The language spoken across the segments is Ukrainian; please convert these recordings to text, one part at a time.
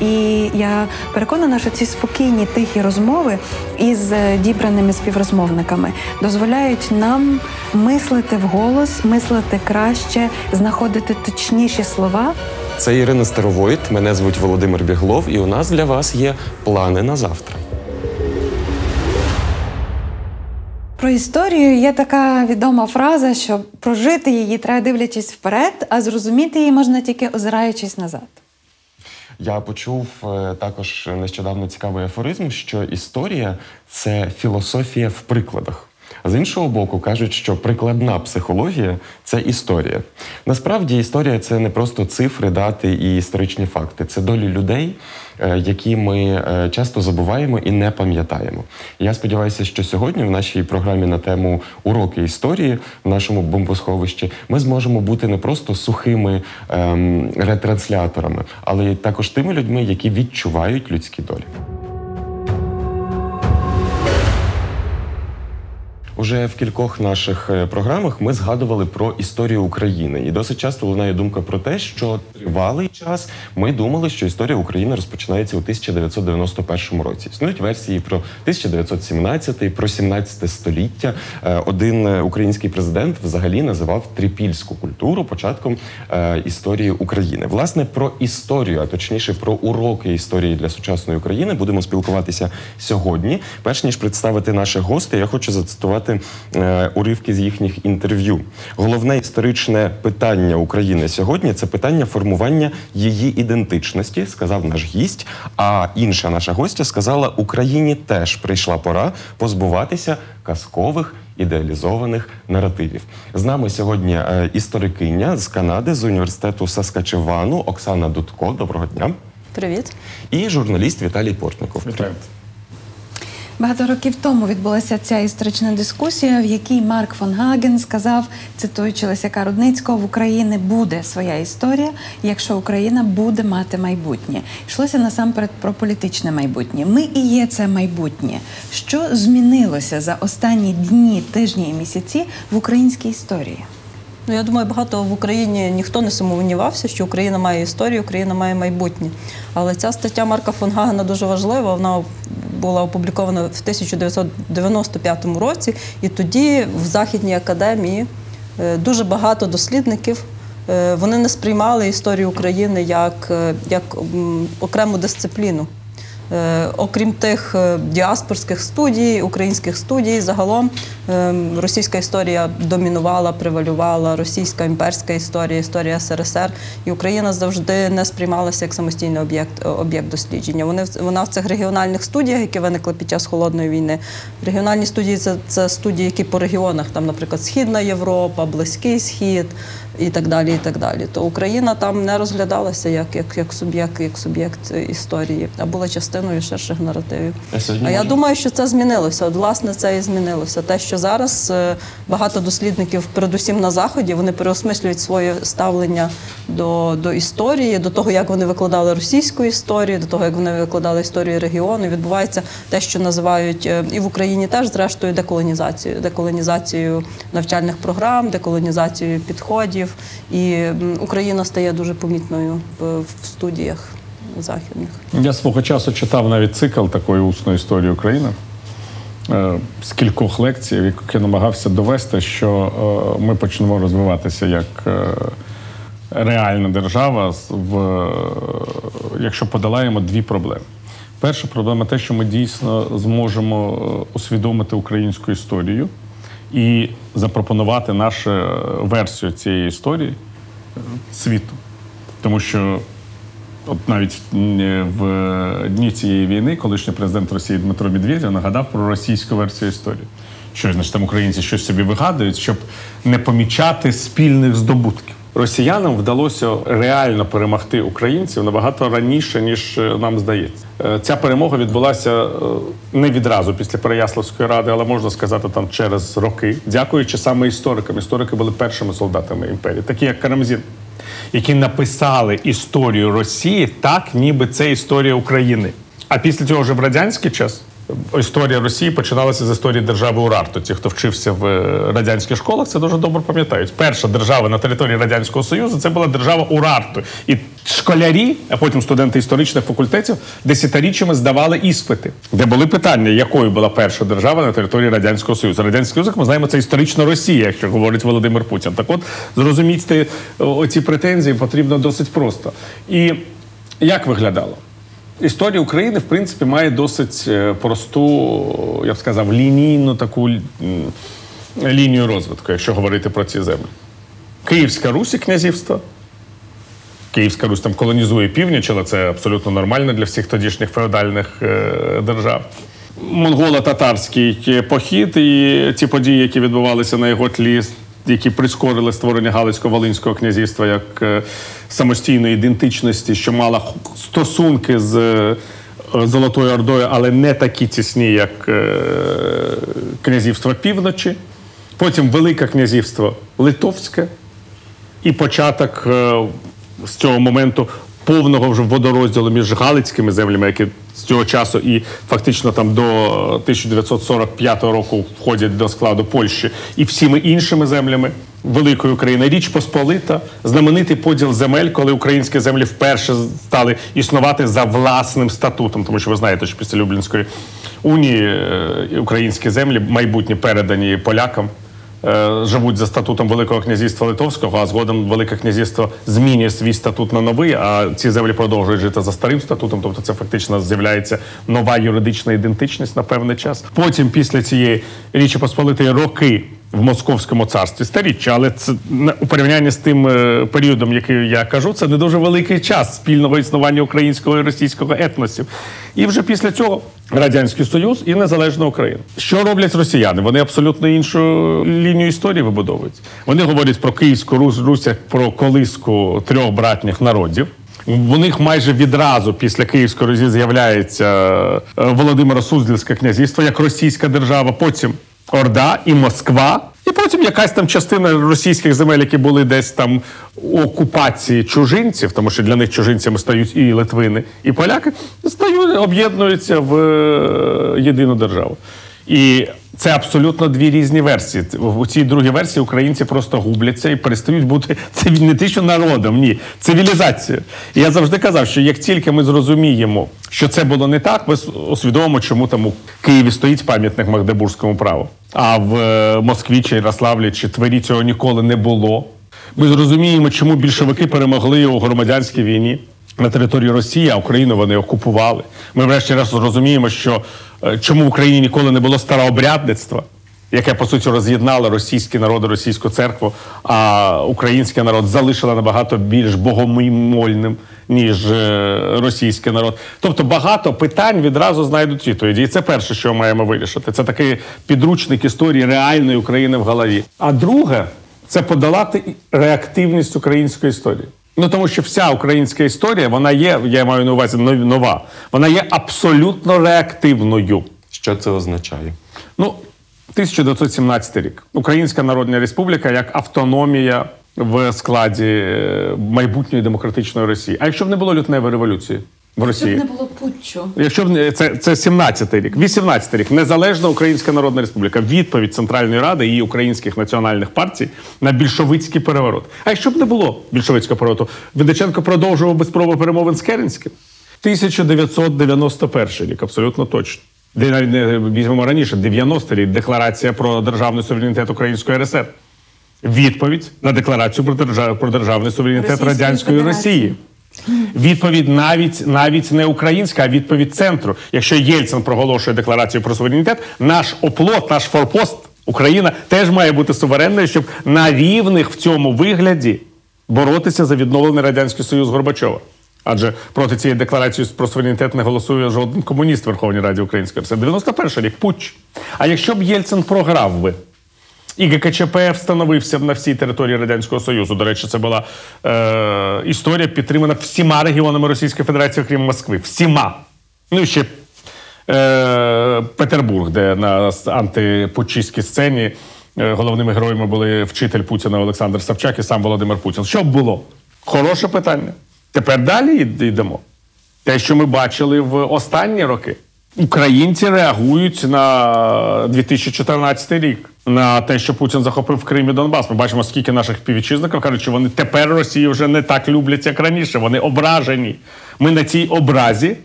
І я переконана, що ці спокійні тихі розмови із е, дібраними співрозмовниками дозволяють нам мислити вголос, мислити краще, знаходити точніші слова. Це Ірина Старовойт, мене звуть Володимир Біглов, і у нас для вас є плани на завтра. Про історію є така відома фраза, що прожити її треба дивлячись вперед, а зрозуміти її можна тільки озираючись назад. Я почув е, також нещодавно цікавий афоризм, що історія це філософія в прикладах. З іншого боку, кажуть, що прикладна психологія це історія. Насправді, історія це не просто цифри, дати і історичні факти, це долі людей, е, які ми е, часто забуваємо і не пам'ятаємо. Я сподіваюся, що сьогодні в нашій програмі на тему уроки історії в нашому бомбосховищі ми зможемо бути не просто сухими ем, ретрансляторами, але також тими людьми, які відчувають людські долі. Уже в кількох наших е, програмах ми згадували про історію України, і досить часто лунає думка про те, що тривалий час ми думали, що історія України розпочинається у 1991 році. Існують версії про 1917, про 17 століття. Е, Один е, український президент взагалі називав трипільську культуру початком історії України. Власне про історію, а точніше про уроки історії для сучасної України, будемо спілкуватися сьогодні. Перш ніж представити наших гостей, я хочу зацитувати е, уривки з їхніх інтерв'ю. Головне історичне питання України сьогодні це питання формування її ідентичності, сказав наш гість. А інша наша гостя сказала: Україні теж прийшла пора позбуватися казкових. Ідеалізованих наративів з нами сьогодні е, історикиня з Канади з університету Саскачевану Оксана Дудко. Доброго дня. Привіт. І журналіст Віталій Портников. Багато років тому відбулася ця історична дискусія, в якій Марк фон Гаген сказав, цитуючи Леся Рудницького, в Україні буде своя історія, якщо Україна буде мати майбутнє. Йшлося насамперед про політичне майбутнє. Ми і є це майбутнє. Що змінилося за останні дні, тижні і місяці в українській історії? Ну я думаю, багато в Україні ніхто не сумнівався, що Україна має історію, Україна має майбутнє. Але ця стаття Марка фон Гагена дуже важлива. Вона була опублікована в 1995 році, і тоді в Західній академії е, дуже багато дослідників. е, Вони не сприймали історію України як, е, як окрему дисципліну. Е, Окрім тих е, діаспорських студій, українських студій, загалом е, російська історія домінувала, превалювала, російська імперська історія, історія СРСР, і Україна завжди не сприймалася як самостійний об'єкт об'єкт дослідження. Вони вона в цих регіональних студіях, які виникли під час холодної війни. Регіональні студії це, це студії, які по регіонах, там, наприклад, Східна Європа, Близький Схід і так далі. і так далі. То Україна там не розглядалася як, як, як суб'єкт, як суб'єкт історії, а була частиною ширших наративів. А А я думаю, що це змінилося. От, власне, це і змінилося. Те, що зараз е, багато дослідників, передусім на заході, вони переосмислюють своє ставлення до, до історії, до того, як вони викладали російську історію, до того, як вони викладали історію регіону. Відбувається те, що називають е, і в Україні теж, зрештою, деколонізацією, деколонізацією навчальних програм, деколонізацією підходів. І Україна стає дуже помітною в, студіях західних. Я свого часу читав навіть цикл такої усної історії України е, з кількох лекцій, в яких я намагався довести, що е, ми почнемо розвиватися як е, реальна держава, в, якщо подолаємо дві проблеми. Перша проблема те, що ми дійсно зможемо усвідомити українську історію і запропонувати нашу е, версію цієї історії е, світу. Тому що От навіть в дні цієї війни колишній президент Росії Дмитро Медведєв нагадав про російську версію історії. Що значить там українці щось собі вигадують, щоб не помічати спільних здобутків. Росіянам вдалося реально перемогти українців набагато раніше, ніж е, нам здається. Е, Ця перемога відбулася е, не відразу після Переяславської ради, але можна сказати, там через роки, дякуючи саме історикам. Історики були першими солдатами імперії, такі як Карамзін, які написали історію Росії так, ніби це історія України. А після цього вже в радянський час історія Росії починалася з історії держави Урарту. Ті, хто вчився в е, радянських школах, це дуже добре пам'ятають. Перша держава на території радянського союзу це була держава Урарту. І школярі, а потім студенти історичних факультетів, десятиріччями здавали іспити, де були питання, якою була перша держава на території радянського союзу. Радянський Союз, як ми знаємо, це історично Росія, якщо говорить Володимир Путін. Так от зрозуміти оці претензії потрібно досить просто. І як виглядало? Історія України, в принципі, має досить е, просту, я б сказав, лінійну таку лінію розвитку, якщо говорити про ці землі. Київська Русь і князівство. Київська Русь там колонізує північ, але це абсолютно нормально для всіх тодішніх феодальних е, держав. Монголо-татарський похід і ті події, які відбувалися на його тлі, які прискорили створення Галицько-Волинського князівства як е, самостійної ідентичності, що мала стосунки з е, Золотою Ордою, але не такі тісні, як е, князівство півночі. Потім Велике князівство Литовське, і початок з цього моменту повного вже водорозділу між галицькими землями, які з цього часу і фактично там до 1945 року входять до складу Польщі, і всіми іншими землями великої України. Річ Посполита, знаменитий поділ земель, коли українські землі вперше стали існувати за власним статутом, тому що ви знаєте, що після Люблінської унії е, українські землі майбутні передані полякам е, живуть за статутом Великого князівства Литовського, а згодом Велике князівство змінює свій статут на новий, а ці землі продовжують жити за старим статутом. Тобто це фактично з'являється нова юридична ідентичність на певний час. Потім, після цієї Річі Посполитої роки. В Московському царстві старіччя, але це у порівнянні з тим е, періодом, який я кажу, це не дуже великий час спільного існування українського і російського етносів. І вже після цього радянський союз і незалежна Україна. Що роблять росіяни? Вони абсолютно іншу лінію історії вибудовують. Вони говорять про Київську Русь, Русь про колиску трьох братніх народів. В них майже відразу після Київської Русі з'являється е, Володимиро Суздальське князівство як російська держава. Потім Орда і Москва. І потім якась там частина російських земель, які були десь там у окупації чужинців, тому що для них чужинцями стають і литвини, і поляки, стають, об'єднуються в е, єдину державу. І це абсолютно дві різні версії. У цій другій версії українці просто губляться і перестають бути це не те, що народом, ні, цивілізацією. І я завжди казав, що як тільки ми зрозуміємо, що це було не так, ми усвідомимо, чому там у Києві стоїть пам'ятник Магдебурзькому праву, а в е, Москві чи Ярославлі чи Твері цього ніколи не було. Ми зрозуміємо, чому більшовики перемогли у громадянській війні на території Росії, а Україну вони окупували. Ми врешті-решт зрозуміємо, що чому в Україні ніколи не було старообрядництва, яке по суті роз'єднало російський народ і російську церкву, а український народ залишила набагато більш богомольним, ніж е, російський народ. Тобто багато питань відразу знайдуть відповіді. І це перше, що маємо вирішити. Це такий підручник історії реальної України в голові. А друге це подолати реактивність української історії. Ну тому що вся українська історія, вона є, я маю на увазі нов- нова, вона є абсолютно реактивною. Що це означає? Ну, 1917 рік. Українська Народна Республіка як автономія в складі е, майбутньої демократичної Росії. А якщо б не було лютневої революції в Росії? було путчу. Якщо б не- це, це 17-й рік, 18-й рік, незалежна Українська Народна Республіка, відповідь Центральної Ради і українських національних партій на більшовицький переворот. А якщо б не було більшовицького перевороту, Винниченко продовжував би спроби перемовин з Керенським. 1991 рік, абсолютно точно. Де навіть не візьмемо раніше, 90 рік, декларація про державний суверенітет Української РСР. Відповідь на декларацію про державний суверенітет Російської радянської Федерації. Росії. Відповідь навіть навіть не українська, а відповідь центру. Якщо Єльцин проголошує декларацію про суверенітет, наш оплот, наш форпост Україна теж має бути суверенною, щоб на рівних в цьому вигляді боротися за відновлений радянський союз Горбачова. Адже проти цієї декларації про суверенітет не голосує жоден комуніст в Верховній Раді Української РСР. 91 рік путч. А якщо б Єльцин програв би І ГКЧП встановився на всій території Радянського Союзу. До речі, це була е, історія підтримана всіма регіонами Російської Федерації, окрім Москви. Всіма. Ну і ще е, Петербург, де на антипутчистській сцені е, головними героями були вчитель Путіна Олександр Савчак і сам Володимир Путін. Що було? Хороше питання. Тепер далі йдемо. Те, що ми бачили в останні роки. Українці реагують на 2014 рік, на те, що Путін захопив Крим і Донбас. Ми бачимо, скільки наших співвітчизників кажуть, що вони тепер Росію вже не так люблять, як раніше. Вони ображені. Ми на цій образі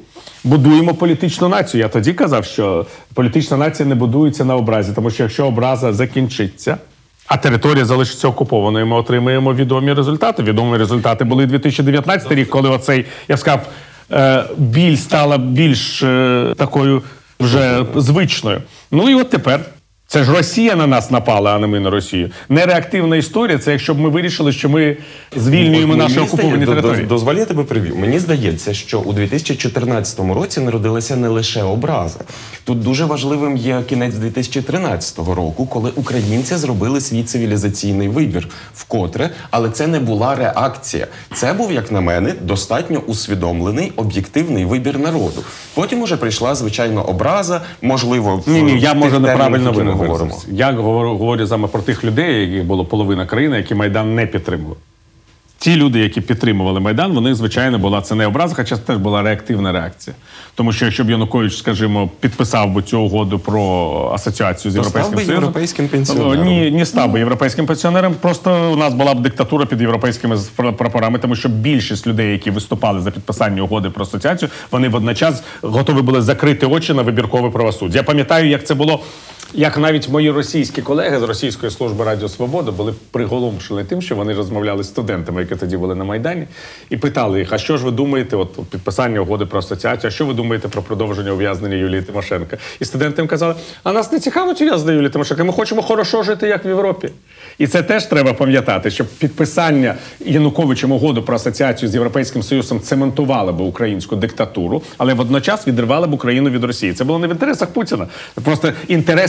будуємо політичну націю. Я тоді казав, що політична нація не будується на образі, тому що якщо образа закінчиться. А територія залишиться окупованою. Ми отримаємо відомі результати. Відомі результати були 2019 рік, коли оцей, я сказав, біль стала більш е, такою вже звичною. Ну і от тепер. Це ж Росія на нас напала, а не ми на Росію. Нереактивна історія це якщо б ми вирішили, що ми звільнюємо наші окуповані території. доз- Дозволь, я тебе приб'ю. Мені здається, що у 2014 році народилася не лише образа. Тут дуже важливим є кінець 2013 року, коли українці зробили свій цивілізаційний вибір вкотре, але це не була реакція. Це був, як на мене, достатньо усвідомлений об'єктивний вибір народу. Потім уже прийшла звичайно образа, можливо, Ні, ні, я може неправильно виразився. Говоримо. Я говорю, говорю саме про тих людей, яких було половина країни, які Майдан не підтримували. Ті люди, які підтримували Майдан, вони, звичайно, була це не образа, хоча це теж була реактивна реакція. Тому що якщо б Янукович, скажімо, підписав би цю угоду про асоціацію з європейським Союзом, європейським пенсіонером. Ні, не став би європейським пенсіонером. Просто у нас була б диктатура під європейськими прапорами, тому що більшість людей, які виступали за підписання угоди про асоціацію, вони водночас готові були закрити очі на вибіркове правосуддя. Я пам'ятаю, як це було. Як навіть мої російські колеги з російської служби Радіо Свобода були приголомшені тим, що вони розмовляли з студентами, які тоді були на майдані, і питали їх: а що ж ви думаєте? От підписання угоди про асоціацію, а що ви думаєте про продовження ув'язнення Юлії Тимошенко? І студенти їм казали: а нас не цікавить ув'язнення Юлії Тимошенко. Ми хочемо хорошо жити, як в Європі. І це теж треба пам'ятати, що підписання Януковичем угоди про асоціацію з Європейським Союзом цементувало би українську диктатуру, але водночас відривало б Україну від Росії. Це було не в інтересах Путіна. Просто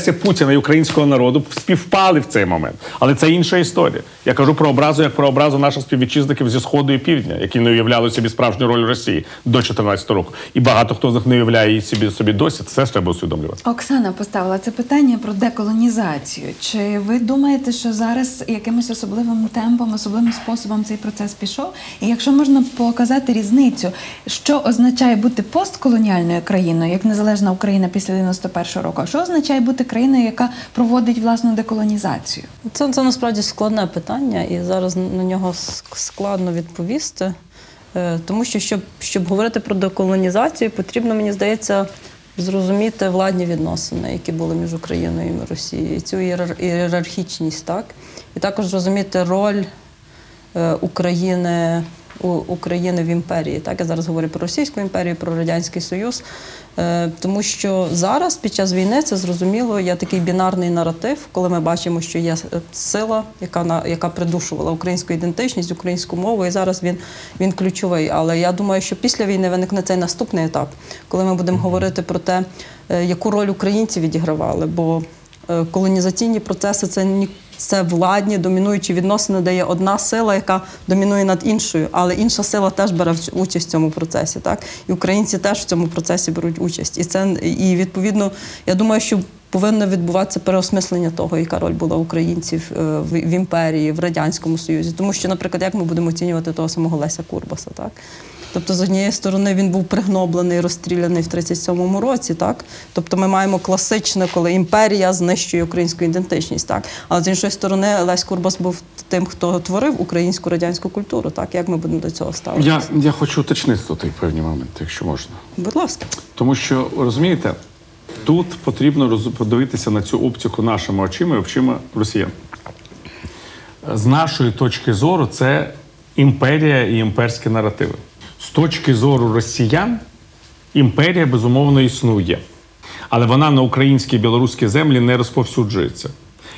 інтереси Путіна і українського народу співпали в цей момент. Але це інша історія. Я кажу про образу як про образу наших співвітчизників зі сходу і півдня, які не уявляли собі справжню роль Росії до 2014 року. І багато хто з них не уявляє її собі собі досі. Це теж треба усвідомлювати. Оксана поставила це питання про деколонізацію. Чи ви думаєте, що зараз якимось особливим темпом, особливим способом цей процес пішов? І якщо можна показати різницю, що означає бути постколоніальною країною, як незалежна Україна після 91-го року, а що означає бути країною, яка проводить власну деколонізацію? Це, це насправді складне питання, і зараз на нього складно відповісти. Е, Тому що, щоб, щоб говорити про деколонізацію, потрібно, мені здається, зрозуміти владні відносини, які були між Україною і Росією, і цю ієрар- ієрархічність, так? І також зрозуміти роль е, України, України в імперії. Так, я зараз говорю про Російську імперію, про Радянський Союз. Е, тому що зараз, під час війни, це зрозуміло, є такий бінарний наратив, коли ми бачимо, що є е, сила, яка на яка придушувала українську ідентичність, українську мову, і зараз він, він ключовий. Але я думаю, що після війни виникне цей наступний етап, коли ми будемо говорити про те, е, яку роль українці відігравали. Бо колонізаційні процеси це. Це владні домінуючі відносини, де є одна сила, яка домінує над іншою, але інша сила теж бере участь в цьому процесі. Так і українці теж в цьому процесі беруть участь. І це і відповідно, я думаю, що повинно відбуватися переосмислення того, яка роль була українців е, в, в імперії, в радянському союзі. Тому що, наприклад, як ми будемо оцінювати того самого Леся Курбаса, так. Тобто, з однієї сторони, він був пригноблений, розстріляний в 37-му році, так? Тобто ми маємо класичне, коли імперія знищує українську ідентичність, так? Але з іншої сторони, Лесь Курбас був тим, хто творив українську радянську культуру, так? Як ми будемо до цього ставитися? Я, я хочу уточнити тут певні моменти, якщо можна. Будь ласка. Тому що розумієте, тут потрібно подивитися на цю оптику нашими очима і очима росіян. З нашої точки зору, це імперія і імперські наративи. З точки зору росіян, імперія безумовно існує. Але вона на українській і білоруській землі не розповсюджується.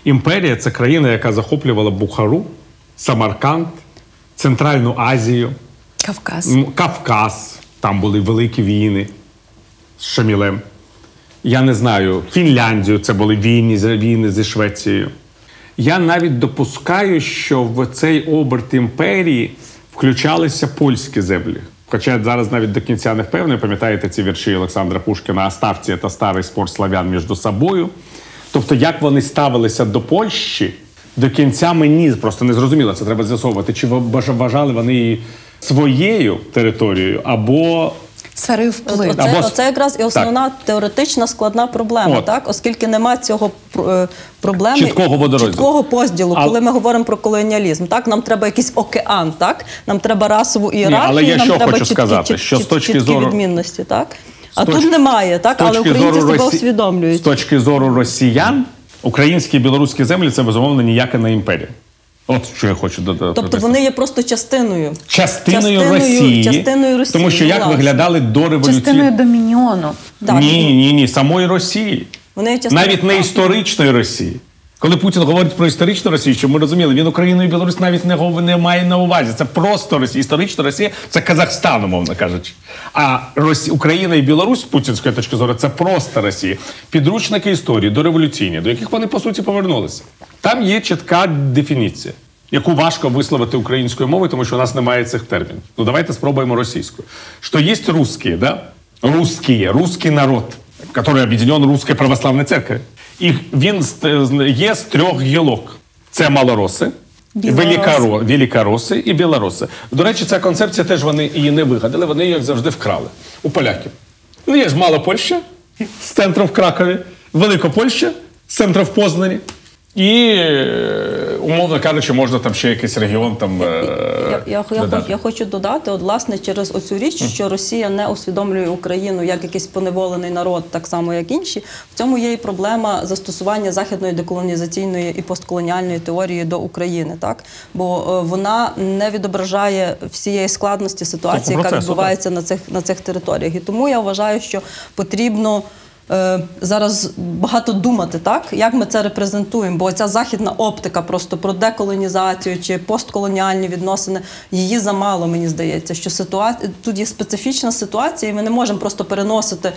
Імперія це країна, яка захоплювала Бухару, Самарканд, Центральну Азію. Кавказ. Кавказ, там були великі війни з Шамілем. Я не знаю, Фінляндію це були війни, війни зі Швецією. Я навіть допускаю, що в цей оберт імперії включалися польські землі. Хоча зараз навіть до кінця не впевнений, пам'ятаєте ці вірші Олександра Пушкіна «Оставці та старий спор славян між собою. Тобто, як вони ставилися до Польщі, до кінця мені просто не зрозуміло, це треба з'ясовувати. Чи вваж- вважали вони її своєю територією або Сферою впливу. Оце, Або- оце якраз і основна теоретична складна проблема, От. так? оскільки нема цього пр- е, проблеми Чіткого водорозділу. чіткого поділу, А- коли ми говоримо про колоніалізм. Так, нам треба якийсь океан, так? Нам треба расову ієрархію, але я нам що треба хочу чіткі, сказати, чіт- що з точки чіткі зору- відмінності, так? А точ- тут немає, так? Але українці зору себе Росі- усвідомлюють. З точки зору росіян, українські і білоруські землі це безумовно ніяка не імперія. От що я хочу додати. Тобто вони є просто частиною. частиною, частиною- Росії, частиною Росії, тому що як власне. виглядали до революції. Частиною домініону. Так. Ні, ні, ні, самої Росії. Вони є частиною Навіть не історичної Росії. Коли Путін говорить про історичну Росію, щоб ми розуміли, він Україну і Білорусь навіть не, не має на увазі. Це просто Росія. Історична Росія це Казахстан, умовно кажучи. А Росі... Україна і Білорусь з путінської точки зору це просто Росія. Підручники історії дореволюційні, до яких вони по суті повернулися. Там є чітка дефініція, яку важко висловити українською мовою, тому що у нас немає цих термінів. Ну давайте спробуємо російською. Що є русські, да? Русские, русский народ, который объединен Русской Православной Церковью. І він є з трьох гілок: це малороси, Білороси. велікароси і білороси. До речі, ця концепція теж вони її не вигадали, вони її як завжди вкрали у поляків. Ну, є ж мала Польща з центром в Кракові, Великопольща з центром в Познані. І, е, умовно кажучи, можна там ще якийсь регіон там. е, Я, я, я, додати. я хочу додати, от власне через оцю річ, що Росія не усвідомлює Україну як якийсь поневолений народ, так само як інші. В цьому є і проблема застосування західної деколонізаційної і постколоніальної теорії до України, так бо е, вона не відображає всієї складності ситуації, Цього яка відбувається на цих на цих територіях. І тому я вважаю, що потрібно. Е, Зараз багато думати, так? Як ми це репрезентуємо, бо ця західна оптика просто про деколонізацію чи постколоніальні відносини її замало, мені здається, що ситуація тут є специфічна ситуація, і ми не можемо просто переносити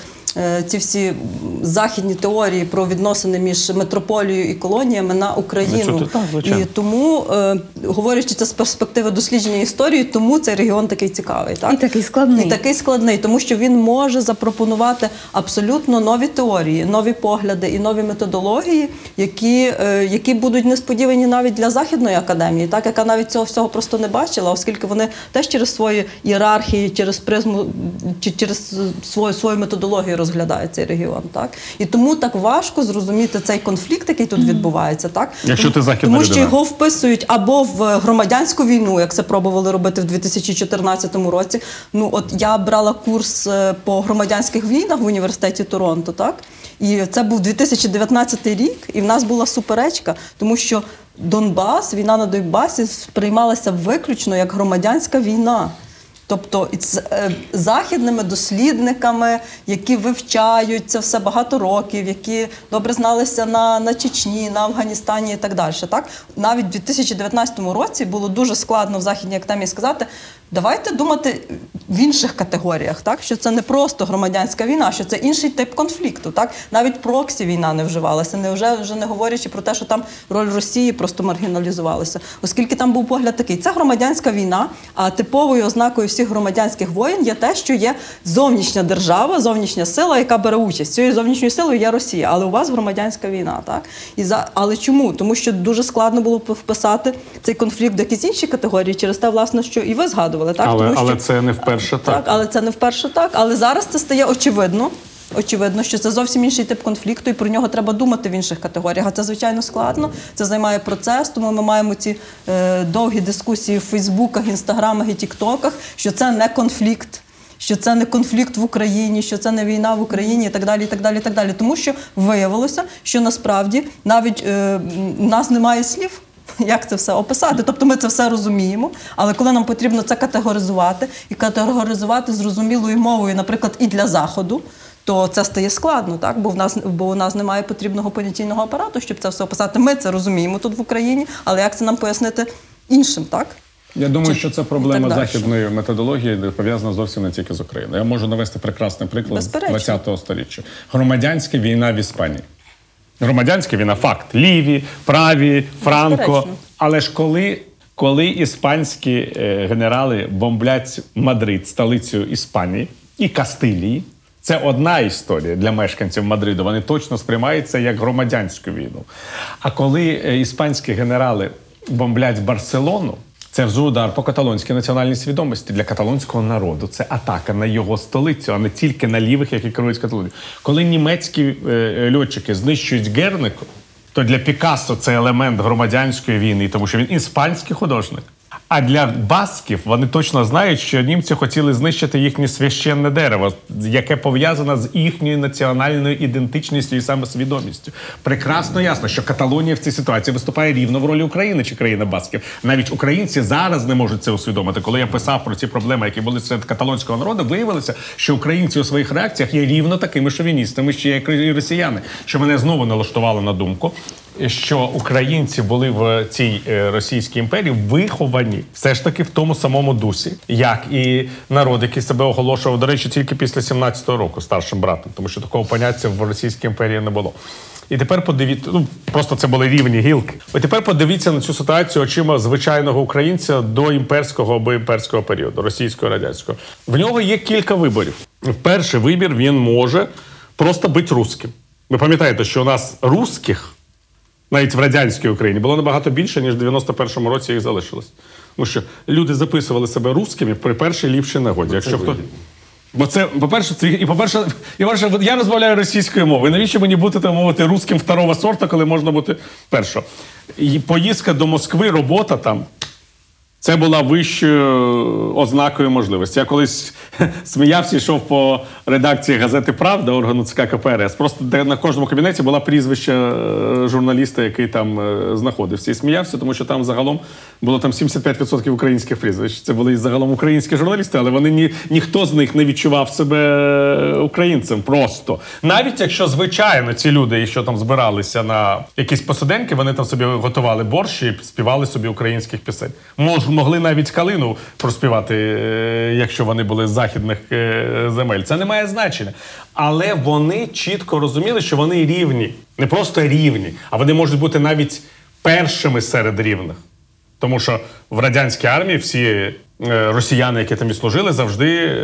ці всі західні теорії про відносини між метрополією і колоніями на Україну. Так, і тому, е, говорячи це з перспективи дослідження історії, тому цей регіон такий цікавий. Так? І такий складний. І такий складний, тому що він може запропонувати абсолютно нові теорії, нові погляди і нові методології, які, е, які будуть несподівані навіть для західної академії, так яка навіть цього всього просто не бачила, оскільки вони теж через свої ієрархії, через призму чи через свою свою методологію розглядають цей регіон. Так і тому так важко зрозуміти цей конфлікт, який тут відбувається, так Якщо ти західна тому що людина. його вписують або в громадянську війну, як це пробували робити в 2014 році. Ну от я брала курс е, по громадянських війнах в університеті Торонто, так і це був 2019 рік, і в нас була суперечка, тому що Донбас, війна на Донбасі сприймалася виключно як громадянська війна. Тобто з е, західними дослідниками, які вивчають це все багато років, які добре зналися на, на Чечні, на Афганістані і так далі. Так навіть в 2019 році було дуже складно в західній академії сказати. Давайте думати в інших категоріях, так що це не просто громадянська війна, що це інший тип конфлікту. Так навіть проксі війна не вживалася, не вже вже не говорячи про те, що там роль Росії просто маргіналізувалася, оскільки там був погляд такий: це громадянська війна, а типовою ознакою всіх громадянських воєн є те, що є зовнішня держава, зовнішня сила, яка бере участь. Цією зовнішньою силою є Росія, але у вас громадянська війна, так і за але чому? Тому що дуже складно було вписати цей конфлікт в якісь інші категорії через те, власне, що і ви згадували, так але, тому що це не вперше так. так, але це не вперше так. Але зараз це стає очевидно. Очевидно, що це зовсім інший тип конфлікту, і про нього треба думати в інших категоріях. А це звичайно складно. Це займає процес. Тому ми маємо ці е, довгі дискусії в Фейсбуках, інстаграмах і Тіктоках, що це не конфлікт. Що це не конфлікт в Україні, що це не війна в Україні, і так далі, і так далі, і так далі. Тому що виявилося, що насправді навіть е, нас немає слів. Як це все описати? Тобто ми це все розуміємо, але коли нам потрібно це категоризувати і категоризувати зрозумілою мовою, наприклад, і для заходу, то це стає складно, так? Бо в нас бо у нас немає потрібного понятійного апарату, щоб це все описати. Ми це розуміємо тут в Україні, але як це нам пояснити іншим, так? Я думаю, що це проблема західної методології, де пов'язана зовсім не тільки з Україною. Я можу навести прекрасний приклад з Безперечно. 20-го сторіччя. Громадянська війна в Іспанії. Громадянська війна факт. Ліві, праві, Франко. Але ж коли, коли іспанські е, генерали бомблять Мадрид, столицю Іспанії і Кастилії, це одна історія для мешканців Мадриду. Вони точно сприймаються як громадянську війну. А коли е, іспанські генерали бомблять Барселону, це вже удар по каталонській національній свідомості для каталонського народу. Це атака на його столицю, а не тільки на лівих, які керують Каталонією. Коли німецькі е, е, льотчики знищують Гернику, то для Пікассо це елемент громадянської війни, тому що він іспанський художник. А для басків вони точно знають, що німці хотіли знищити їхнє священне дерево, яке пов'язане з їхньою національною ідентичністю і самосвідомістю. Прекрасно ясно, що Каталонія в цій ситуації виступає рівно в ролі України чи країни басків. Навіть українці зараз не можуть це усвідомити. Коли я писав про ці проблеми, які були серед каталонського народу, виявилося, що українці у своїх реакціях є рівно такими шовіністами, ще як і росіяни, що мене знову налаштувало на думку що українці були в цій е, російській імперії виховані все ж таки в тому самому дусі, як і народ, який себе оголошував, до речі, тільки після 17-го року старшим братом, тому що такого поняття в Російській імперії не було. І тепер подивіться, ну просто це були рівні гілки. І тепер подивіться на цю ситуацію очима звичайного українця до імперського або імперського періоду, російського радянського. В нього є кілька виборів. Перший вибір він може просто бути русським. Ви пам'ятаєте, що у нас русських навіть в радянській Україні було набагато більше, ніж в 91-му році їх залишилось. Тому що люди записували себе русскими при першій ліпшій нагоді. Якщо хто. Бо це, по-перше, це і по-перше, і по-перше, я розмовляю російською мовою. Навіщо мені бути там мовити русським второго сорта, коли можна бути першого? І поїздка до Москви, робота там. Це була вищою ознакою можливості. Я колись сміявся, йшов по редакції газети Правда органу ЦК КПРС. Просто де на кожному кабінеті була прізвище е, журналіста, який там е, знаходився. І сміявся, тому що там загалом було там 75% українських прізвищ. Це були загалом українські журналісти, але вони ні, ніхто з них не відчував себе українцем. Просто навіть якщо звичайно ці люди, що там збиралися на якісь посиденьки, вони там собі готували борщ і співали собі українських пісень. Мож, могли навіть калину проспівати, е, якщо вони були з західних е, земель. Це не має значення. Але вони чітко розуміли, що вони рівні, не просто рівні, а вони можуть бути навіть першими серед рівних. Тому що в радянській армії всі е, росіяни, які там і служили, завжди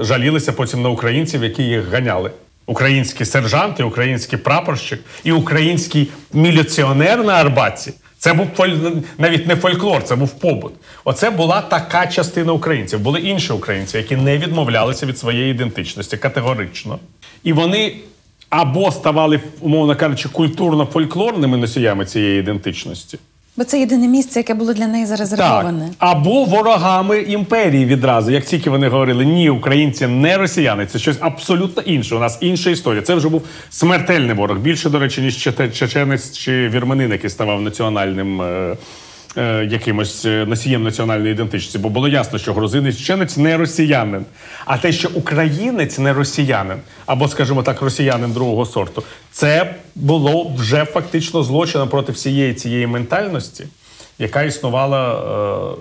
жалілися потім на українців, які їх ганяли. Український сержант, і український прапорщик, і український міліціонер на Арбатці. Це був фоль- навіть не фольклор, це був побут. Оце була така частина українців. Були інші українці, які не відмовлялися від своєї ідентичності категорично. І вони або ставали, умовно кажучи, культурно-фольклорними носіями цієї ідентичності. Бо це єдине місце, яке було для неї зарезервоване. Так. Або ворогами імперії відразу. Як тільки вони говорили, ні, українці не росіяни, це щось абсолютно інше. У нас інша історія. Це вже був смертельний ворог. Більше, до речі, ніж чеченець чи вірменин, який ставав національним. Е, Якимось е, носієм національної ідентичності, бо було ясно, що грузинець ченець не росіянин. А те, що українець не росіянин, або, скажімо так, росіянин другого сорту, це було вже фактично злочином проти всієї цієї ментальності, яка існувала е,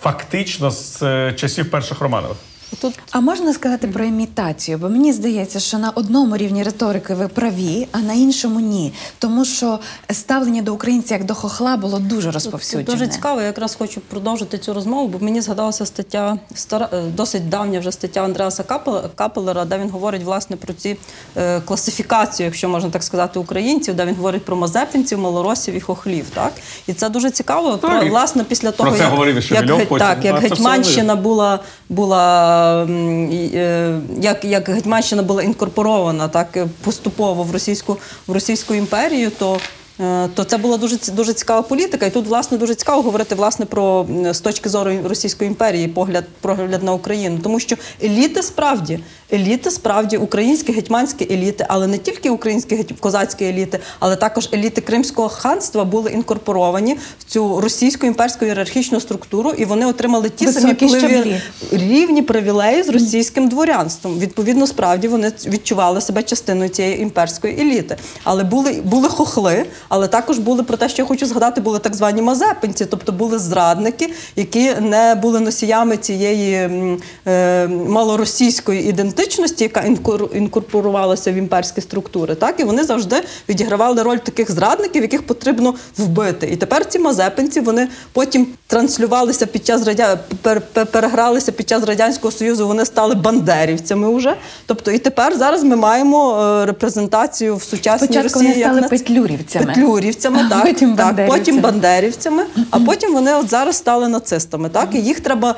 фактично з е, часів перших Романових. Тут А можна сказати про імітацію? Бо мені здається, що на одному рівні риторики ви праві, а на іншому ні. Тому що ставлення до українця як до хохла було дуже розповсюджене. Дуже цікаво. Я якраз хочу продовжити цю розмову, бо мені згадалася стаття стара, е, досить давня вже стаття Андреаса Капел- Капелера, де він говорить власне про ці е, класифікацію, якщо можна так сказати, українців, де він говорить про мазепинців, малоросів і хохлів. Так і це дуже цікаво. Про власне після Про того, це як, як, так, як Гетьманщина була була як, як Гетьманщина була інкорпорована так е, поступово в російську в російську імперію, то. Е, То це була дуже дуже цікава політика, і тут власне дуже цікаво говорити власне про з точки зору Російської імперії погляд погляд на Україну, тому що еліти справді еліти справді українські гетьманські еліти, але не тільки українські козацькі еліти, але також еліти Кримського ханства були інкорпоровані в цю російську імперську ієрархічну структуру, і вони отримали ті самі Високі впливи, щаблі. рівні привілеї з російським дворянством. Відповідно, справді вони відчували себе частиною цієї імперської еліти. Але були, були хохли, Але також були про те, що я хочу згадати, були так звані мазепинці, тобто були зрадники, які не були носіями цієї е, малоросійської ідентичності, яка інкор- інкорпорувалася в імперські структури. Так і вони завжди відігравали роль таких зрадників, яких потрібно вбити. І тепер ці мазепинці вони потім транслювалися під час радя... пер- пер- перегралися під час радянського союзу. Вони стали бандерівцями вже. Тобто, і тепер зараз ми маємо е, репрезентацію в сучасній Спочатку Росії вони стали як петлюрівцями. Петлюрівцями, так, потім так бандерівцями. потім бандерівцями, а потім вони от зараз стали нацистами. Так, і їх треба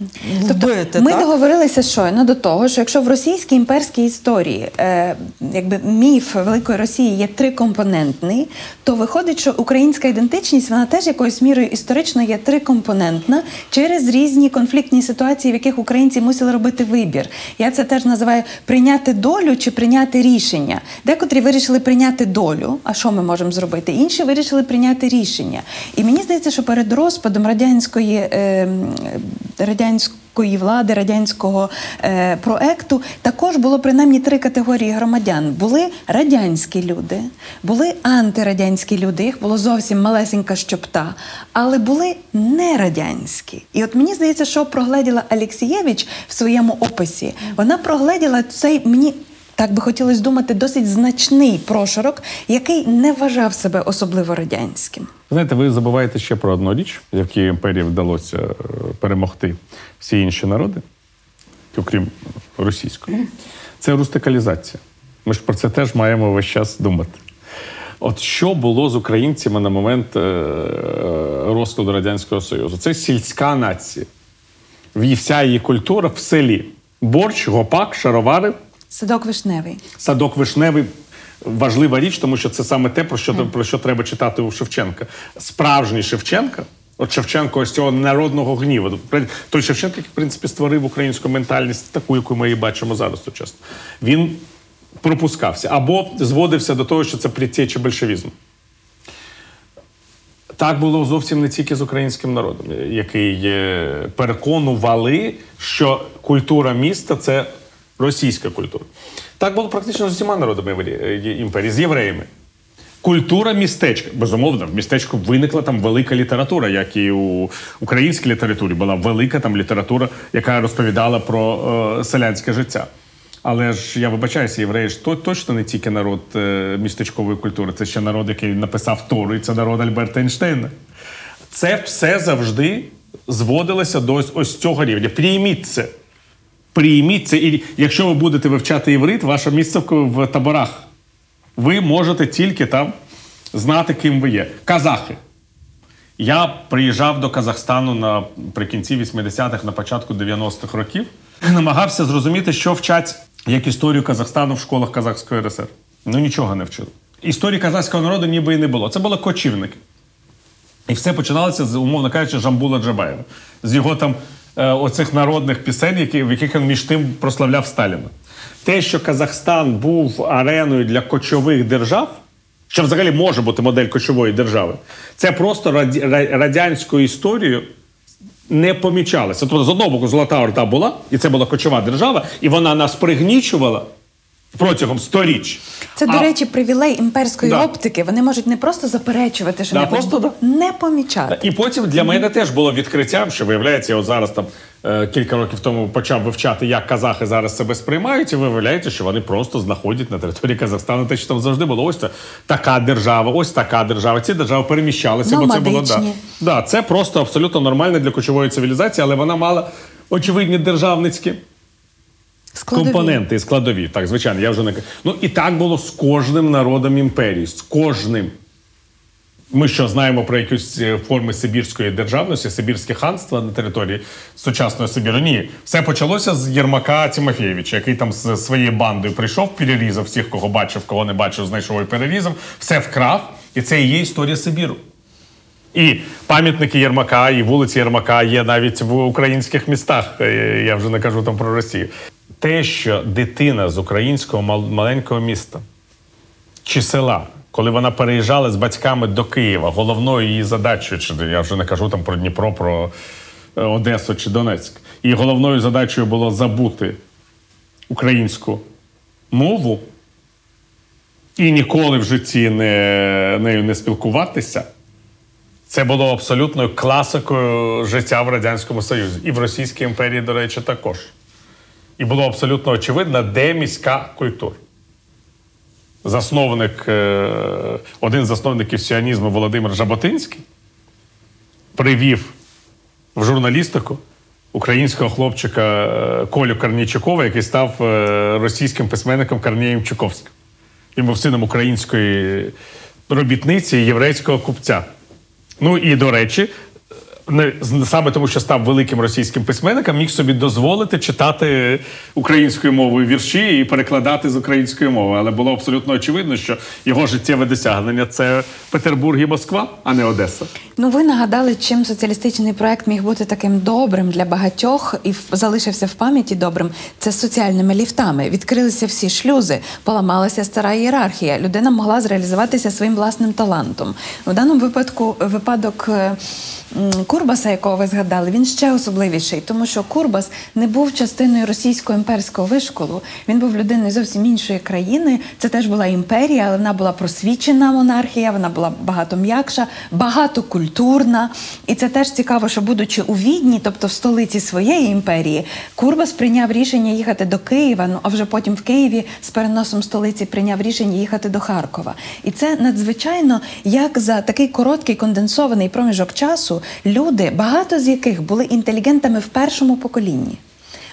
вбити. Тобто Ми так? договорилися щойно до того, що якщо в російській імперській історії е, якби міф Великої Росії є трикомпонентний, то виходить, що українська ідентичність вона теж якоюсь мірою історично є трикомпонентна через різні конфліктні ситуації, в яких українці мусили робити вибір. Я це теж називаю прийняти долю чи прийняти рішення. Декотрі вирішили прийняти долю. А що ми можемо зробити? Інші вирішили прийняти рішення. І мені здається, що перед розпадом радянської е, радянської влади, радянського е, проекту також було принаймні три категорії громадян: були радянські люди, були антирадянські люди, їх було зовсім малесенька щопта, але були нерадянські. І от мені здається, що прогледіла Алексієвич в своєму описі. Вона прогледіла цей мені. Так би хотілося думати, досить значний прошарок, який не вважав себе особливо радянським. Знаєте, ви забуваєте ще про одну річ, в якій імперії вдалося е, перемогти всі інші народи, окрім російської. Це рустикалізація. Ми ж про це теж маємо весь час думати. От що було з українцями на момент е, розкладу Радянського Союзу? Це сільська нація. Вся її культура в селі. Борщ, гопак, шаровари, Садок вишневий. Садок вишневий важлива річ, тому що це саме те, про що, про що треба читати у Шевченка. Справжній Шевченка, от Шевченко ось цього народного гніву. Той Шевченко, який, в принципі, створив українську ментальність, таку, яку ми її бачимо зараз сучасно. Він пропускався або зводився до того, що це предтеча большевізму. Так було зовсім не тільки з українським народом, який е, переконували, що культура міста це російська культура. Так було практично з усіма народами е, імперії, з євреями. Культура містечка. Безумовно, в містечку виникла там велика література, як і у українській літературі була велика там література, яка розповідала про е, селянське життя. Але ж я вибачаюся, євреї ж то точно не тільки народ е, містечкової культури, це ще народ, який написав Тору, і це народ Альберта Ейнштейна. Це все завжди зводилося до ось, ось цього рівня. Прийміть це. Прийміть це. І якщо ви будете вивчати іврит, ваше місце в, таборах. Ви можете тільки там знати, ким ви є. Казахи. Я приїжджав до Казахстану наприкінці 80-х, на початку 90-х років, намагався зрозуміти, що вчать як історію Казахстану в школах Казахської РСР. Ну нічого не вчили. Історії казахського народу ніби і не було. Це були кочівники. І все починалося з, умовно кажучи, Жамбула Джабаєва, з його там оцих народних пісень, в яких він між тим прославляв Сталіна. Те, що Казахстан був ареною для кочових держав, що взагалі може бути модель кочової держави, це просто радянською історією не помічалося. Тобто, з одного боку, Золота Орда була, і це була кочова держава, і вона нас пригнічувала протягом сторіч. Це, до речі, привілей імперської Да. оптики. Вони можуть не просто заперечувати, що Да, не просто да. не помічати. І потім для мене теж було відкриттям, що виявляється, я от зараз там е, кілька років тому почав вивчати, як казахи зараз себе сприймають, і виявляється, що вони просто знаходять на території Казахстану те, що там завжди було. Ось це така держава, ось така держава. Ці держави переміщалися, бо це було да. Да, це просто абсолютно нормально для кочової цивілізації, але вона мала очевидні державницькі Складові. компоненти складові. Так, звичайно, я вже не. Ну і так було з кожним народом імперії, з кожним. Ми що знаємо про якісь е, форми Сибірської державності, Сибірське ханство на території сучасної Сибіру? Ні, все почалося з Єрмака Тимофєєвича, який там з своєю бандою прийшов, перерізав всіх, кого бачив, кого не бачив, знайшов і перерізав, все вкрав, і це і є історія Сибіру. І пам'ятники Єрмака, і вулиці Єрмака є навіть в українських містах. Е, Я вже не кажу там про Росію. Те, що дитина з українського маленького міста чи села, коли вона переїжджала з батьками до Києва, головною її задачею, чи я вже не кажу там про Дніпро, про е, Одесу чи Донецьк, і головною задачею було забути українську мову, і ніколи в житті не, нею не спілкуватися, це було абсолютною класикою життя в Радянському Союзі. І в Російській імперії, до речі, також. І було абсолютно очевидно, де міська культура. Засновник, е, один з засновників сіонізму Володимир Жаботинський привів в журналістику українського хлопчика е, Колю Корнійчукова, який став е, російським письменником Корнієм Чуковським. Він був сином української робітниці єврейського купця. Ну і до речі, не саме тому, що став великим російським письменником, міг собі дозволити читати українською мовою вірші і перекладати з української мови. Але було абсолютно очевидно, що його життєве досягнення це Петербург і Москва, а не Одеса. Ну, ви нагадали, чим соціалістичний проект міг бути таким добрим для багатьох і залишився в пам'яті добрим. Це соціальними ліфтами. Відкрилися всі шлюзи, поламалася стара ієрархія. Людина могла зреалізуватися своїм власним талантом. У даному випадку випадок е, Курбаса, якого ви згадали, він ще особливіший, тому що Курбас не був частиною російського імперського вишколу. Він був людиною зовсім іншої країни. Це теж була імперія, але вона була просвічена монархія, вона була багато м'якша, багатокультурна. І це теж цікаво, що будучи у Відні, тобто в столиці своєї імперії, Курбас прийняв рішення їхати до Києва. Ну а вже потім в Києві з переносом столиці прийняв рішення їхати до Харкова. І це надзвичайно як за такий короткий конденсований проміжок часу люди, багато з яких були інтелігентами в першому поколінні.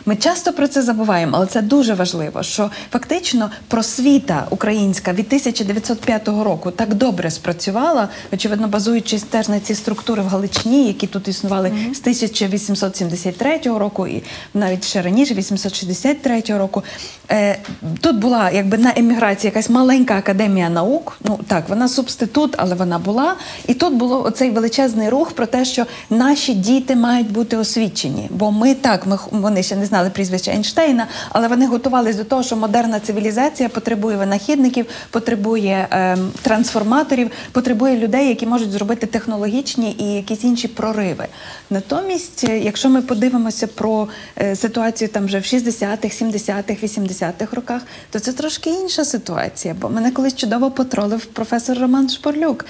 Ми часто про це забуваємо, але це дуже важливо, що фактично просвіта українська від 1905 року так добре спрацювала, очевидно, базуючись теж на ці структури в Галичині, які тут існували з 1873 року і навіть ще раніше, 863 року. Е, тут була якби на еміграції якась маленька академія наук. Ну так, вона субститут, але вона була. І тут було оцей величезний рух про те, що наші діти мають бути освічені. Бо ми так, ми вони ще не знали прізвища Ейнштейна, але вони готувалися до того, що модерна цивілізація потребує винахідників, потребує ем, трансформаторів, потребує людей, які можуть зробити технологічні і якісь інші прориви. Натомість, е, якщо ми подивимося про е, ситуацію там вже в 60-х, 70-х, 80-х роках, то це трошки інша ситуація. Бо мене колись чудово потролив професор Роман Шпорлюк.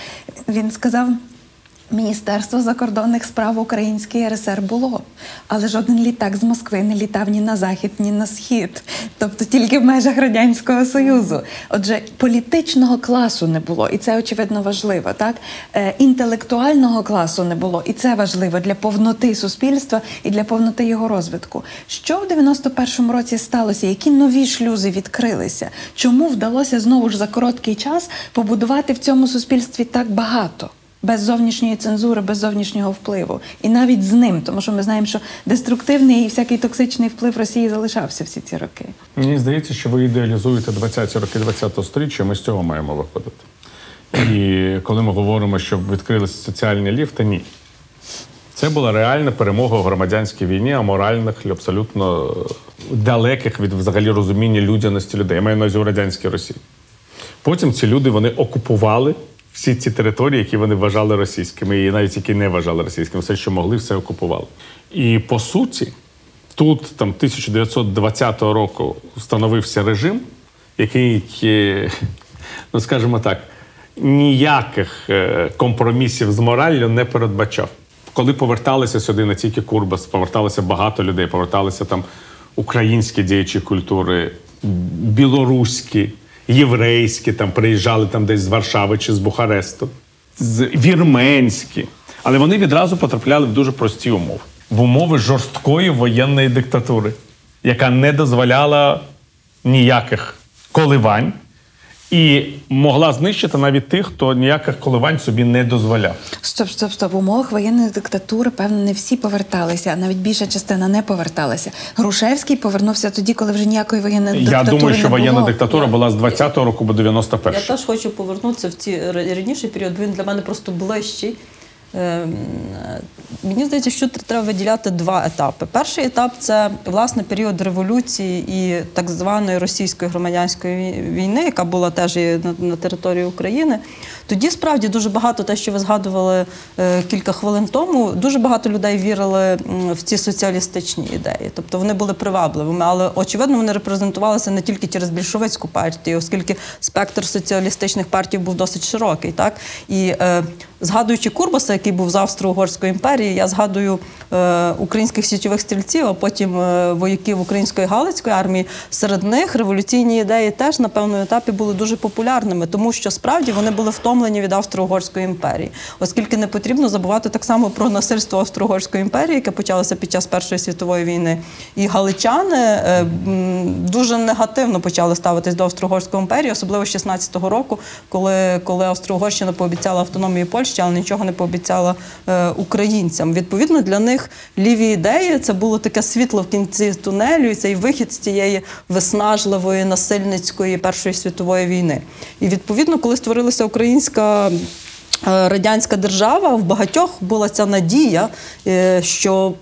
Він сказав. Міністерство закордонних справ Української РСР було, але жоден літак з Москви не літав ні на захід, ні на схід, тобто тільки в межах радянського союзу. Отже, політичного класу не було, і це очевидно важливо. Так е, інтелектуального класу не було, і це важливо для повноти суспільства і для повноти його розвитку. Що в 91-му році сталося? Які нові шлюзи відкрилися? Чому вдалося знову ж за короткий час побудувати в цьому суспільстві так багато? Без зовнішньої цензури, без зовнішнього впливу, і навіть з ним, тому що ми знаємо, що деструктивний і всякий токсичний вплив Росії залишався всі ці роки. Мені здається, що ви ідеалізуєте 20-ті роки 20-го сторіччя, ми з цього маємо виходити. І коли ми говоримо, що відкрилися соціальні ліфти, ні. Це була реальна перемога в громадянській війні, аморальних і абсолютно далеких від взагалі розуміння людяності людей. Я маю на увазі у радянській Росії. Потім ці люди вони окупували всі ці території, які вони вважали російськими, і навіть які не вважали російськими, все, що могли, все окупували. І по суті, тут там 1920 року встановився режим, який, е, ну скажімо так, ніяких е, компромісів з мораллю не передбачав. Коли поверталися сюди не тільки Курбас, поверталося багато людей, поверталися там українські діячі культури, білоруські, єврейські, там приїжджали там десь з Варшави чи з Бухаресту, з вірменські. Але вони відразу потрапляли в дуже прості умови. В умови жорсткої воєнної диктатури, яка не дозволяла ніяких коливань і могла знищити навіть тих, хто ніяких коливань собі не дозволяв. Стоп, стоп, стоп. В умовах воєнної диктатури, певно, не всі поверталися, а навіть більша частина не поверталася. Грушевський повернувся тоді, коли вже ніякої воєнної Я думаю, що не воєнна було. диктатура була з 20-го року по 91 Я теж хочу повернутися в ці раніше період. Він для мене просто ближчий. Ем, Мені здається, що треба виділяти два етапи. Перший етап це власне період революції і так званої російської громадянської війни, яка була теж і на, на території України. Тоді справді дуже багато те, що ви згадували е, кілька хвилин тому, дуже багато людей вірили в ці соціалістичні ідеї. Тобто вони були привабливими, але очевидно вони репрезентувалися не тільки через більшовицьку партію, оскільки спектр соціалістичних партій був досить широкий. Так і е, згадуючи Курбаса, який був з Австро-Угорської імперії, я згадую е, українських січових стрільців, а потім е, вояків української галицької армії. Серед них революційні ідеї теж на певному етапі були дуже популярними, тому що справді вони були втомлені від Австро-Угорської імперії, оскільки не потрібно забувати так само про насильство Австро-Угорської імперії, яке почалося під час Першої світової війни. І галичани е, дуже негативно почали ставитись до Австро-Угорської імперії, особливо з 16-го року, коли, коли Австро-Угорщина пообіцяла автономію Польщі, але нічого не пообіцяла е, українцям. Відповідно, для них ліві ідеї це було таке світло в кінці тунелю, і цей вихід з цієї виснажливої насильницької Першої світової війни. І відповідно, коли створилася українська. е, Радянська держава в багатьох була ця надія, е, що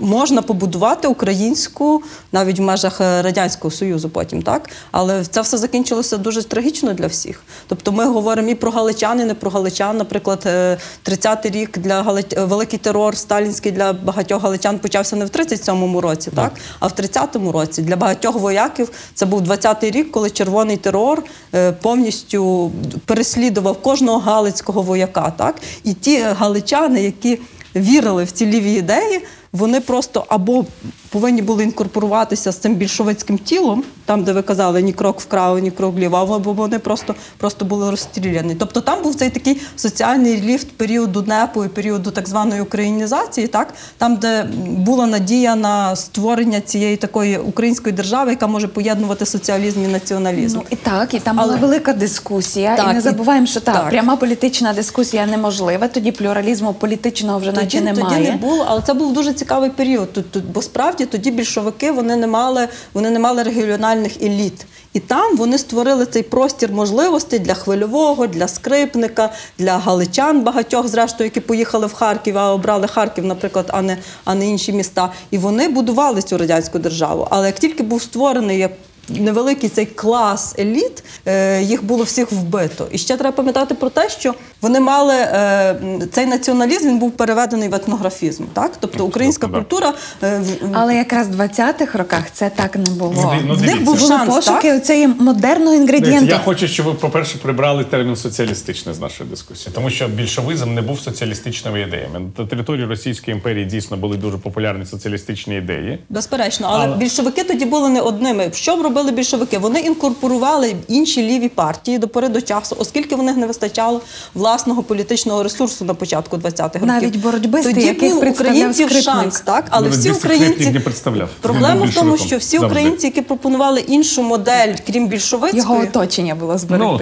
можна побудувати українську навіть в межах е, радянського союзу. Потім так, але це все закінчилося дуже трагічно для всіх. Тобто, ми говоримо і про галичан, і не про галичан. Наприклад, е, 30-й рік для Гали... е, великий терор сталінський для багатьох галичан почався не в 37-му році, так а в 30-му році. Для багатьох вояків це був 20-й рік, коли червоний терор е, повністю переслідував кожного галицького вояка. Так і ті галичани, які вірили в ці ліві ідеї, вони просто або повинні були інкорпоруватися з цим більшовицьким тілом, там, де ви казали, ні крок вправо, ні крок вліво, або вони просто, просто були розстріляні. Тобто там був цей такий соціальний ліфт періоду НЕПу і періоду так званої українізації, так? там, де була надія на створення цієї такої української держави, яка може поєднувати соціалізм і націоналізм. Ну і так, і там Але- була велика дискусія. Так, і не забуваємо, що так, так. пряма політична дискусія неможлива. Тоді плюралізму політичного вже наче немає. тоді не було, але це був дуже цікавий період. Тут, тут, бо справді тоді більшовики вони не мали, вони не мали регіональних еліт. І там вони створили цей простір можливостей для хвильового, для скрипника, для галичан багатьох, зрештою, які поїхали в Харків, а обрали Харків, наприклад, а не, а не інші міста. І вони будували цю радянську державу. Але як тільки був створений як невеликий цей клас еліт, е, їх було всіх вбито. І ще треба пам'ятати про те, що вони мали е, цей націоналізм, він був переведений в етнографізм. Так? Тобто українська культура е, в- Але якраз в 20-х роках це так не було. Ну, в них був Були шанс, пошуки так? цієї модерного інгредієнту. Я хочу, щоб ви, по-перше, прибрали термін соціалістичне з нашої дискусії, тому що більшовизм не був соціалістичними ідеями. На території Російської імперії дійсно були дуже популярні соціалістичні ідеї. Безперечно, але, Але- більшовики тоді були не одними. Що б робили більшовики? Вони інкорпорували інші ліві партії до пори до часу, оскільки в них не вистачало власного політичного ресурсу на початку 20-х років. Навіть боротьбисти, тоді яких був українців Скрипник. шанс, так але Ну, всі українці не представляв. Проблема в тому, що всі українці, які пропонували іншу модель, крім більшовицької, Його оточення було з Ну,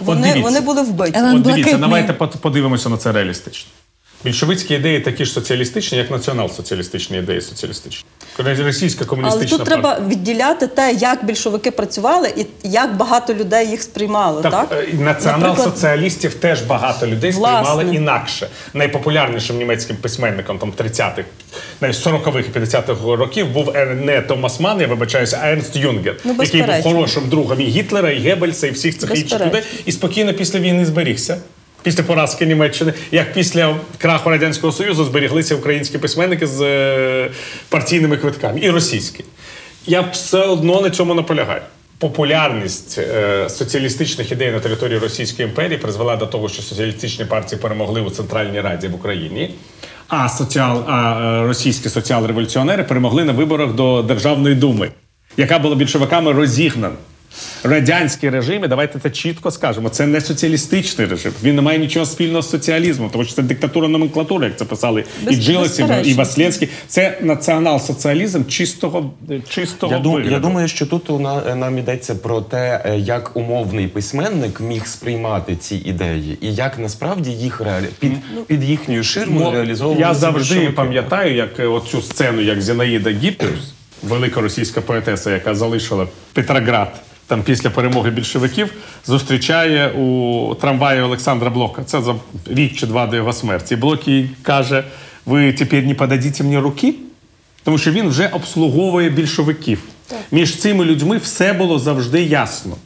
вони, вони були вбиті. Елен От дивіться, давайте подивимося на це реалістично. Більшовицькі ідеї такі ж соціалістичні, як націонал-соціалістичні ідеї соціалістичні. Російська Але комуністична тут партія. треба відділяти те, як більшовики працювали і як багато людей їх сприймали. Так, Так, е, націонал-соціалістів теж багато людей Власне. сприймали інакше. Найпопулярнішим німецьким письменником там 30-х, навіть 40-х і 50-х років був не Томас Ман, я вибачаюся, а Ернст Юнгер, Ну, який був хорошим другом і Гітлера, і Геббельса, і всіх цих інших людей, і спокійно після війни зберігся. Після поразки Німеччини, як після краху Радянського Союзу зберіглися українські письменники з е, партійними квитками і російські. Я все одно на цьому наполягаю. Популярність е, соціалістичних ідей на території Російської імперії призвела до того, що соціалістичні партії перемогли у Центральній Раді в Україні. А, соціал, а е, російські соціал-революціонери перемогли на виборах до Державної думи, яка була більшовиками розігнана. Радянські режими, давайте це чітко скажемо. Це не соціалістичний режим. Він не має нічого спільного з соціалізмом, тому що це диктатура номенклатури, як це писали і Без- і безперечно. Васленський. Це націонал-соціалізм чистого, чистого Я, дум, я думаю, що тут у на- нам йдеться про те, е, як умовний письменник міг сприймати ці ідеї, і як насправді їх реалі... під, під їхню ширму Мо- реалізовували. Я завжди пам'ятаю, як е, оцю сцену, як Зінаїда Гіппіус, велика російська поетеса, яка залишила Петроград там після перемоги більшовиків, зустрічає у трамваї Олександра Блока. Це за рік чи два до його смерті. І Блок їй каже: ви тепер не подадіть мені руки? Тому що він вже обслуговує більшовиків. Між цими людьми все було завжди ясно.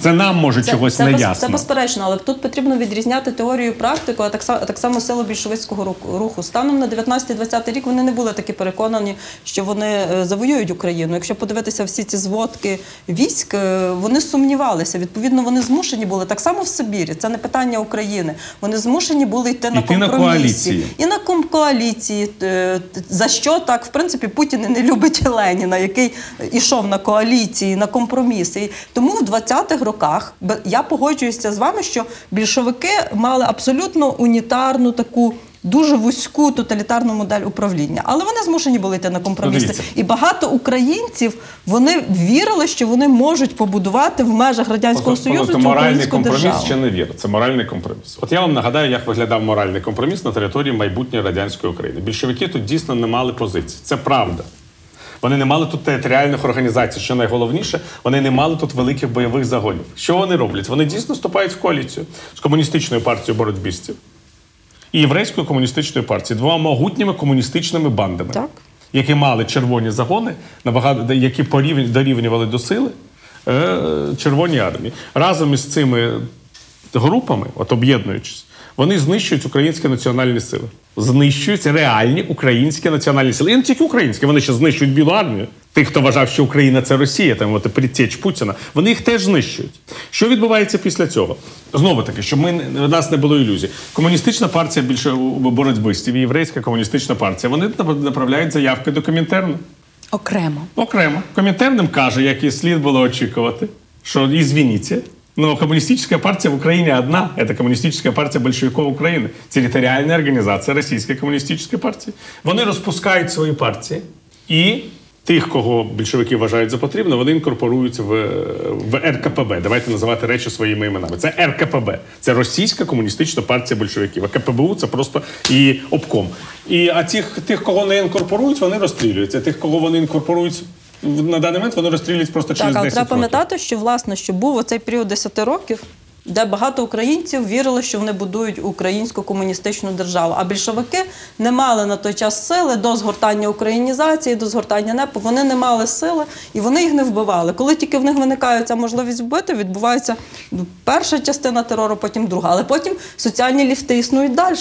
Це нам може чогось це, не ясно. Це безперечно, але тут потрібно відрізняти теорію і практику, а так, так само силу більшовицького руху-. Станом на 19-20 рік вони не були такі переконані, що вони е, завоюють Україну. Якщо подивитися всі ці зводки військ, е, вони сумнівалися. Відповідно, вони змушені були так само в Сибірі. Це не питання України. Вони змушені були йти на коаліції. І на коаліції. е, За що так? В принципі, Путін і не любить Леніна, який ішов на коаліції, на компроміси. Тому в 20-х роках я погоджуюся з вами, що більшовики мали абсолютно унітарну таку. Дуже вузьку тоталітарну модель управління, але вони змушені були йти на компроміси. І багато українців вони вірили, що вони можуть побудувати в межах радянського Послухайте, союзу це моральний компроміс державу. чи не віра. Це моральний компроміс. От я вам нагадаю, як виглядав моральний компроміс на території майбутньої радянської України. Більшовики тут дійсно не мали позицій. Це правда. Вони не мали тут територіальних організацій. Що найголовніше, вони не мали тут великих бойових загонів. Що вони роблять? Вони дійсно вступають в коаліцію з комуністичною партією боротьбістів і єврейською комуністичною партією, двома могутніми комуністичними бандами, Так. які мали червоні загони, набагато які порівню- дорівнювали до сили е, Червоній армії. Разом із цими групами, от об'єднуючись, вони знищують українські національні сили. Знищують реальні українські національні сили. І не тільки українські, вони ще знищують білу армію. Тих, хто вважав, що Україна це Росія, там от предтеч Путіна, вони їх теж знищують. Що відбувається після цього? Знову таки, щоб ми у нас не було ілюзій. Комуністична партія більше боротьбистів і єврейська комуністична партія. Вони направляють заявки до Комінтерну. Окремо. Окремо. Комінтерним каже, як і слід було очікувати, що извините, но коммунистическая партия в Украине одна. Это коммунистическая партия большевиков Украины. Территориальная организация Російської комуністичної партії. Вони розпускають свої партії і тих, кого більшовики вважають за потрібне, вони інкорпоруються в, в РКПБ. Давайте називати речі своїми іменами. Це РКПБ. Це Російська комуністична партія большевиків. А КПБУ це просто і обком. І а тих, тих, кого не інкорпорують, вони розстрілюються. Тих, кого вони інкорпорують на даний момент, вони розстрілюють просто через Так, але треба пам'ятати, що власне що був оцей період 10 років, де багато українців вірили, що вони будують українську комуністичну державу. А більшовики не мали на той час сили до згортання українізації, до згортання НЕПу. Вони не мали сили і вони їх не вбивали. Коли тільки в них виникає ця можливість вбити, відбувається перша частина терору, потім друга. Але потім соціальні ліфти існують далі.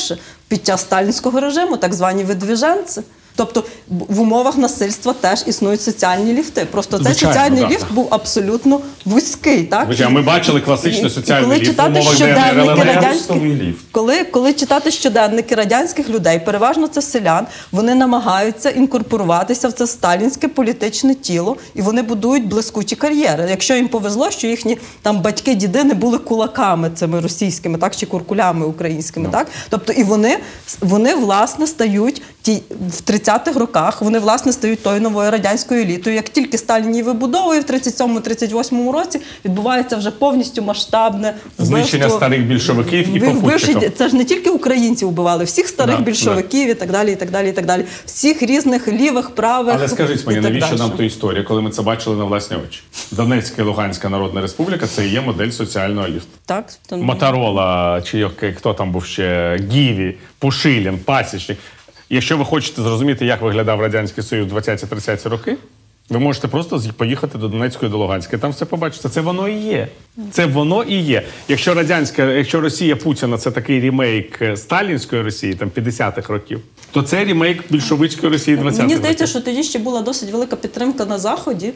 Під час сталінського режиму, так звані видвіженці. Тобто в умовах насильства теж існують соціальні ліфти. Просто цей Звичайно, соціальний так. ліфт був абсолютно вузький. Так? Звичайно, ми бачили класичний соціальний коли ліфт читати умовах щоденники радянських, ліфт. коли, коли читати щоденники радянських людей, переважно це селян, вони намагаються інкорпоруватися в це сталінське політичне тіло, і вони будують блискучі кар'єри. Якщо їм повезло, що їхні там батьки, діди не були кулаками цими російськими, так чи куркулями українськими, так тобто і вони, вони власне стають ті в 30-х роках. Вони власне стають тою новою радянською елітою. Як тільки Сталін її вибудовує в 37-38 році, відбувається вже повністю масштабне Знищення старих більшовиків і попутчиків. Це ж не тільки українців вбивали, всіх старих Да, більшовиків і так далі, і так далі, і так далі. Всіх різних лівих, правих. Але скажіть мені, навіщо далі. нам ту історію, коли ми це бачили на власні очі? Донецька і Луганська Народна Республіка це і є модель соціального ліфту. Так, то- Моторола, чи хто там був ще Гіві, Пушилін, Пасічник. Якщо ви хочете зрозуміти, як виглядав Радянський Союз 20-30 роки, ви можете просто поїхати до Донецької, до Луганської, там все побачите. Це воно і є. Це воно і є. Якщо радянська, якщо Росія Путіна це такий ремейк е, сталінської Росії, там 50-х років, то це ремейк більшовицької Росії 20-х Мені років. здається, що тоді ще була досить велика підтримка на Заході.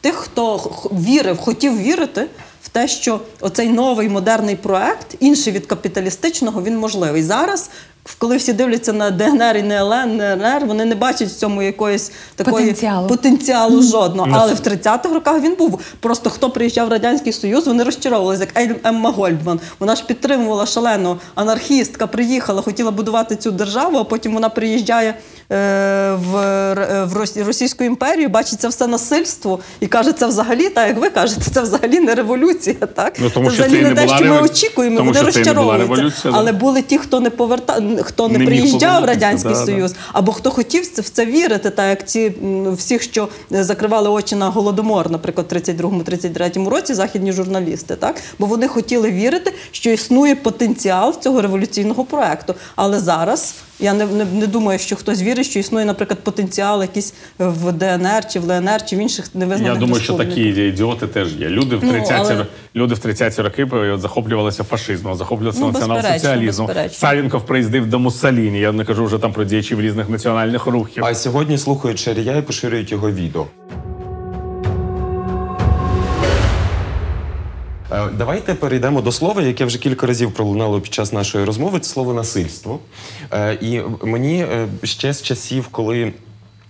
Тих, хто вірив, хотів вірити в те, що оцей новий модерний проект, інший від капіталістичного, він можливий. Зараз, коли всі дивляться на ДНР і НЛН, НР, вони не бачать в цьому якоїсь такої Потенціалу. потенціалу жодного. Ну, Але в 30-х роках він був. Просто хто приїжджав в Радянський Союз, вони розчаровувалися, як Ель- Емма Гольдман. Вона ж підтримувала шалено анархістка, приїхала, хотіла будувати цю державу, а потім вона приїжджає е, в, Російську імперію, бачить це все насильство і каже, це взагалі, так як ви кажете, це взагалі не революція. Так? Ну, тому це взагалі не не те, що ми очікуємо, тому вони розчаровуються. Але були ті, хто не поверта... хто не, Не приїжджав в Радянський да, да. Союз, або хто хотів в це вірити, так як ці всіх, що закривали очі на голодомор, наприклад, в 32-33 році західні журналісти, так бо вони хотіли вірити, що існує потенціал цього революційного проекту. Але зараз я не, не, не думаю, що хтось вірить, що існує, наприклад, потенціал якийсь в ДНР чи в ЛНР чи в інших невизнаних Я думаю, що такі ідіоти теж є. Люди в Ну, 30-ті але- люди в 30-ті роки е, захоплювалися фашизмом, захоплювалися Ну, націонал-соціалізмом. Савінков приїздив до Муссоліні. Я не кажу вже там про діячів різних національних рухів. А сьогодні слухають Шарія і поширюють його відео. Давайте перейдемо до слова, яке вже кілька разів пролунало під час нашої розмови. Це слово насильство. Е, І мені е, ще з часів, коли.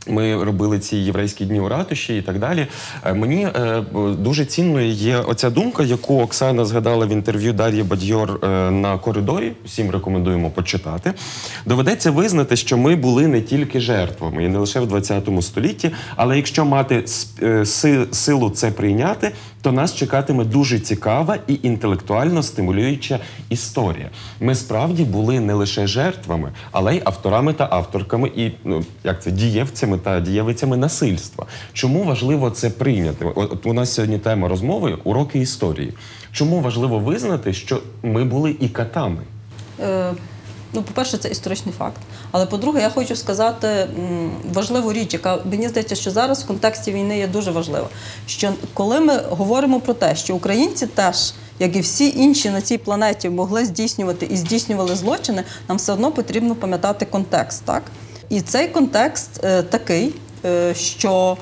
Ми робили ці єврейські дні у ратуші і так далі. Е, Мені е, дуже цінною є оця думка, яку Оксана згадала в інтерв'ю Дар'ї Бадьор е, на коридорі. Всім рекомендуємо почитати. Доведеться визнати, що ми були не тільки жертвами, і не лише в 20 столітті. Але якщо мати сп- е, си- силу це прийняти, то нас чекатиме дуже цікава і інтелектуально стимулююча історія. Ми справді були не лише жертвами, але й авторами та авторками, і ну як це дієвцями та дієвицями насильства. Чому важливо це прийняти? От у нас сьогодні тема розмови уроки історії. Чому важливо визнати, що ми були і катами? Ну, по-перше, це історичний факт. Але по-друге, я хочу сказати важливу річ, яка мені здається, що зараз в контексті війни є дуже важлива. Що коли ми говоримо про те, що українці теж, як і всі інші на цій планеті, могли здійснювати і здійснювали злочини, нам все одно потрібно пам'ятати контекст. Так? І цей контекст е, такий, е, що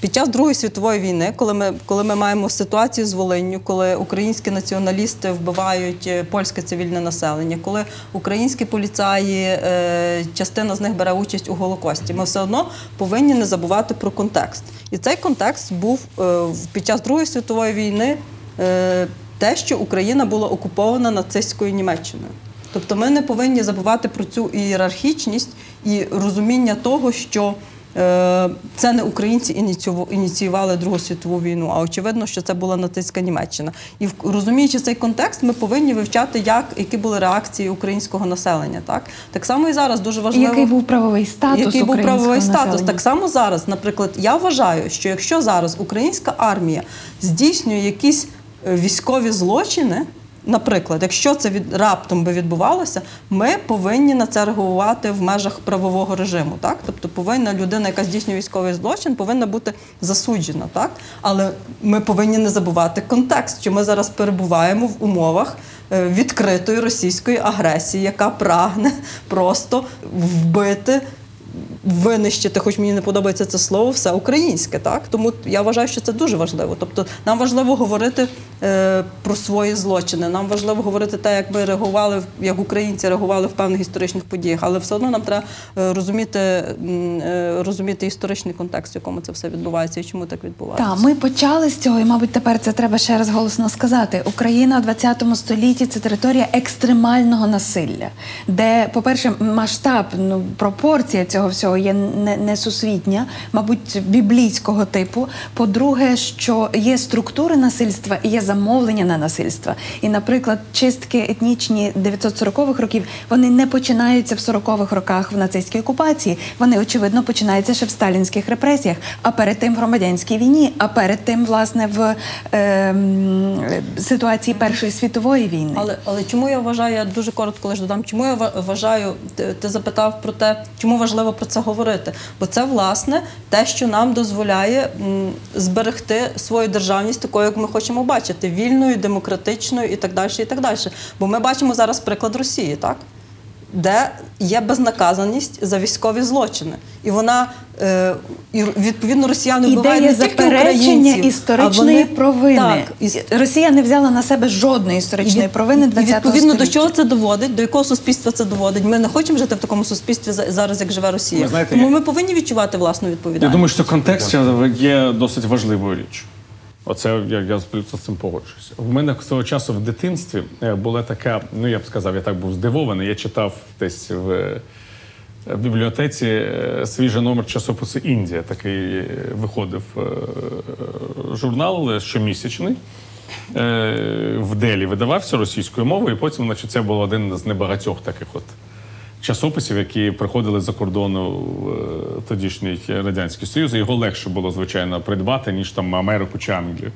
під час Другої світової війни, коли ми, коли ми маємо ситуацію з Волинню, коли українські націоналісти вбивають е, польське цивільне населення, коли українські поліцаї, е, частина з них бере участь у Голокості, ми все одно повинні не забувати про контекст. І цей контекст був е, під час Другої світової війни те, що Україна була окупована нацистською Німеччиною. Тобто ми не повинні забувати про цю ієрархічність і розуміння того, що це не українці ініціювали, Другу світову війну, а очевидно, що це була нацистська Німеччина. І розуміючи цей контекст, ми повинні вивчати, як які були реакції українського населення. Так так само і зараз дуже І важливо. який був правовий статус Який був правовий статус? Так само зараз, наприклад, я вважаю, що якщо зараз українська армія здійснює якісь е, військові злочини, наприклад, якщо це від раптом би відбувалося, ми повинні на це реагувати в межах правового режиму. Так, тобто повинна людина, яка здійснює військовий злочин, повинна бути засуджена. Так, але ми повинні не забувати контекст, що ми зараз перебуваємо в умовах. е, Відкритої російської агресії, яка прагне просто вбити винищити, хоч мені не подобається це слово, все українське. Так? Тому я вважаю, що це дуже важливо. Тобто нам важливо говорити е, про свої злочини, нам важливо говорити те, як ми реагували, як українці реагували в певних історичних подіях, але все одно нам треба е, розуміти, е, розуміти історичний контекст, в якому це все відбувається і чому так відбувається. Так, ми почали з цього, і мабуть, тепер це треба ще раз голосно сказати. Україна у 20 столітті це територія екстремального насилля, де, по-перше, масштаб, ну пропорція цього всього є не- несусвітня, мабуть, біблійського типу. По-друге, що є структури насильства і є замовлення на насильство. І, наприклад, чистки етнічні 940-х років вони не починаються в 40-х роках в нацистській окупації. Вони очевидно починаються ще в сталінських репресіях, а перед тим в громадянській війні, а перед тим, власне, в е, ситуації Першої світової війни. Але, але чому я вважаю, я дуже коротко лише додам, чому я ва- вважаю, ти запитав про те, чому важливо про це говорити? Бо це власне те, що нам дозволяє зберегти свою державність такою, як ми хочемо бачити, вільною, демократичною і так далі. І так далі. Бо ми бачимо зараз приклад Росії, так? Де є безнаказаність за військові злочини, і вона е, і відповідно росіяни вбивають не тільки заперечення українців, а історичної вони- провини. Так, і Росія не взяла на себе жодної історичної від- провини і відповідно століття. до чого це доводить, до якого суспільства це доводить. Ми не хочемо жити в такому суспільстві за- зараз, як живе Росія. Знаєте, Тому я- ми повинні відчувати власну Я відповідальність. думаю, що контекст є досить важливою річчю. Оце я, я з цим погоджуюся. В мене свого часу в дитинстві е, була така, ну я б сказав, я так був здивований. Я читав десь в, е, бібліотеці е, свіжий номер часопису Індія. Такий виходив журнал щомісячний. В Делі видавався російською мовою, і потім, значить, це був один з небагатьох таких от часописів, які приходили за кордону в е, тодішній Радянський Союз. Його легше було, звичайно, придбати, ніж там Америку чи Англію.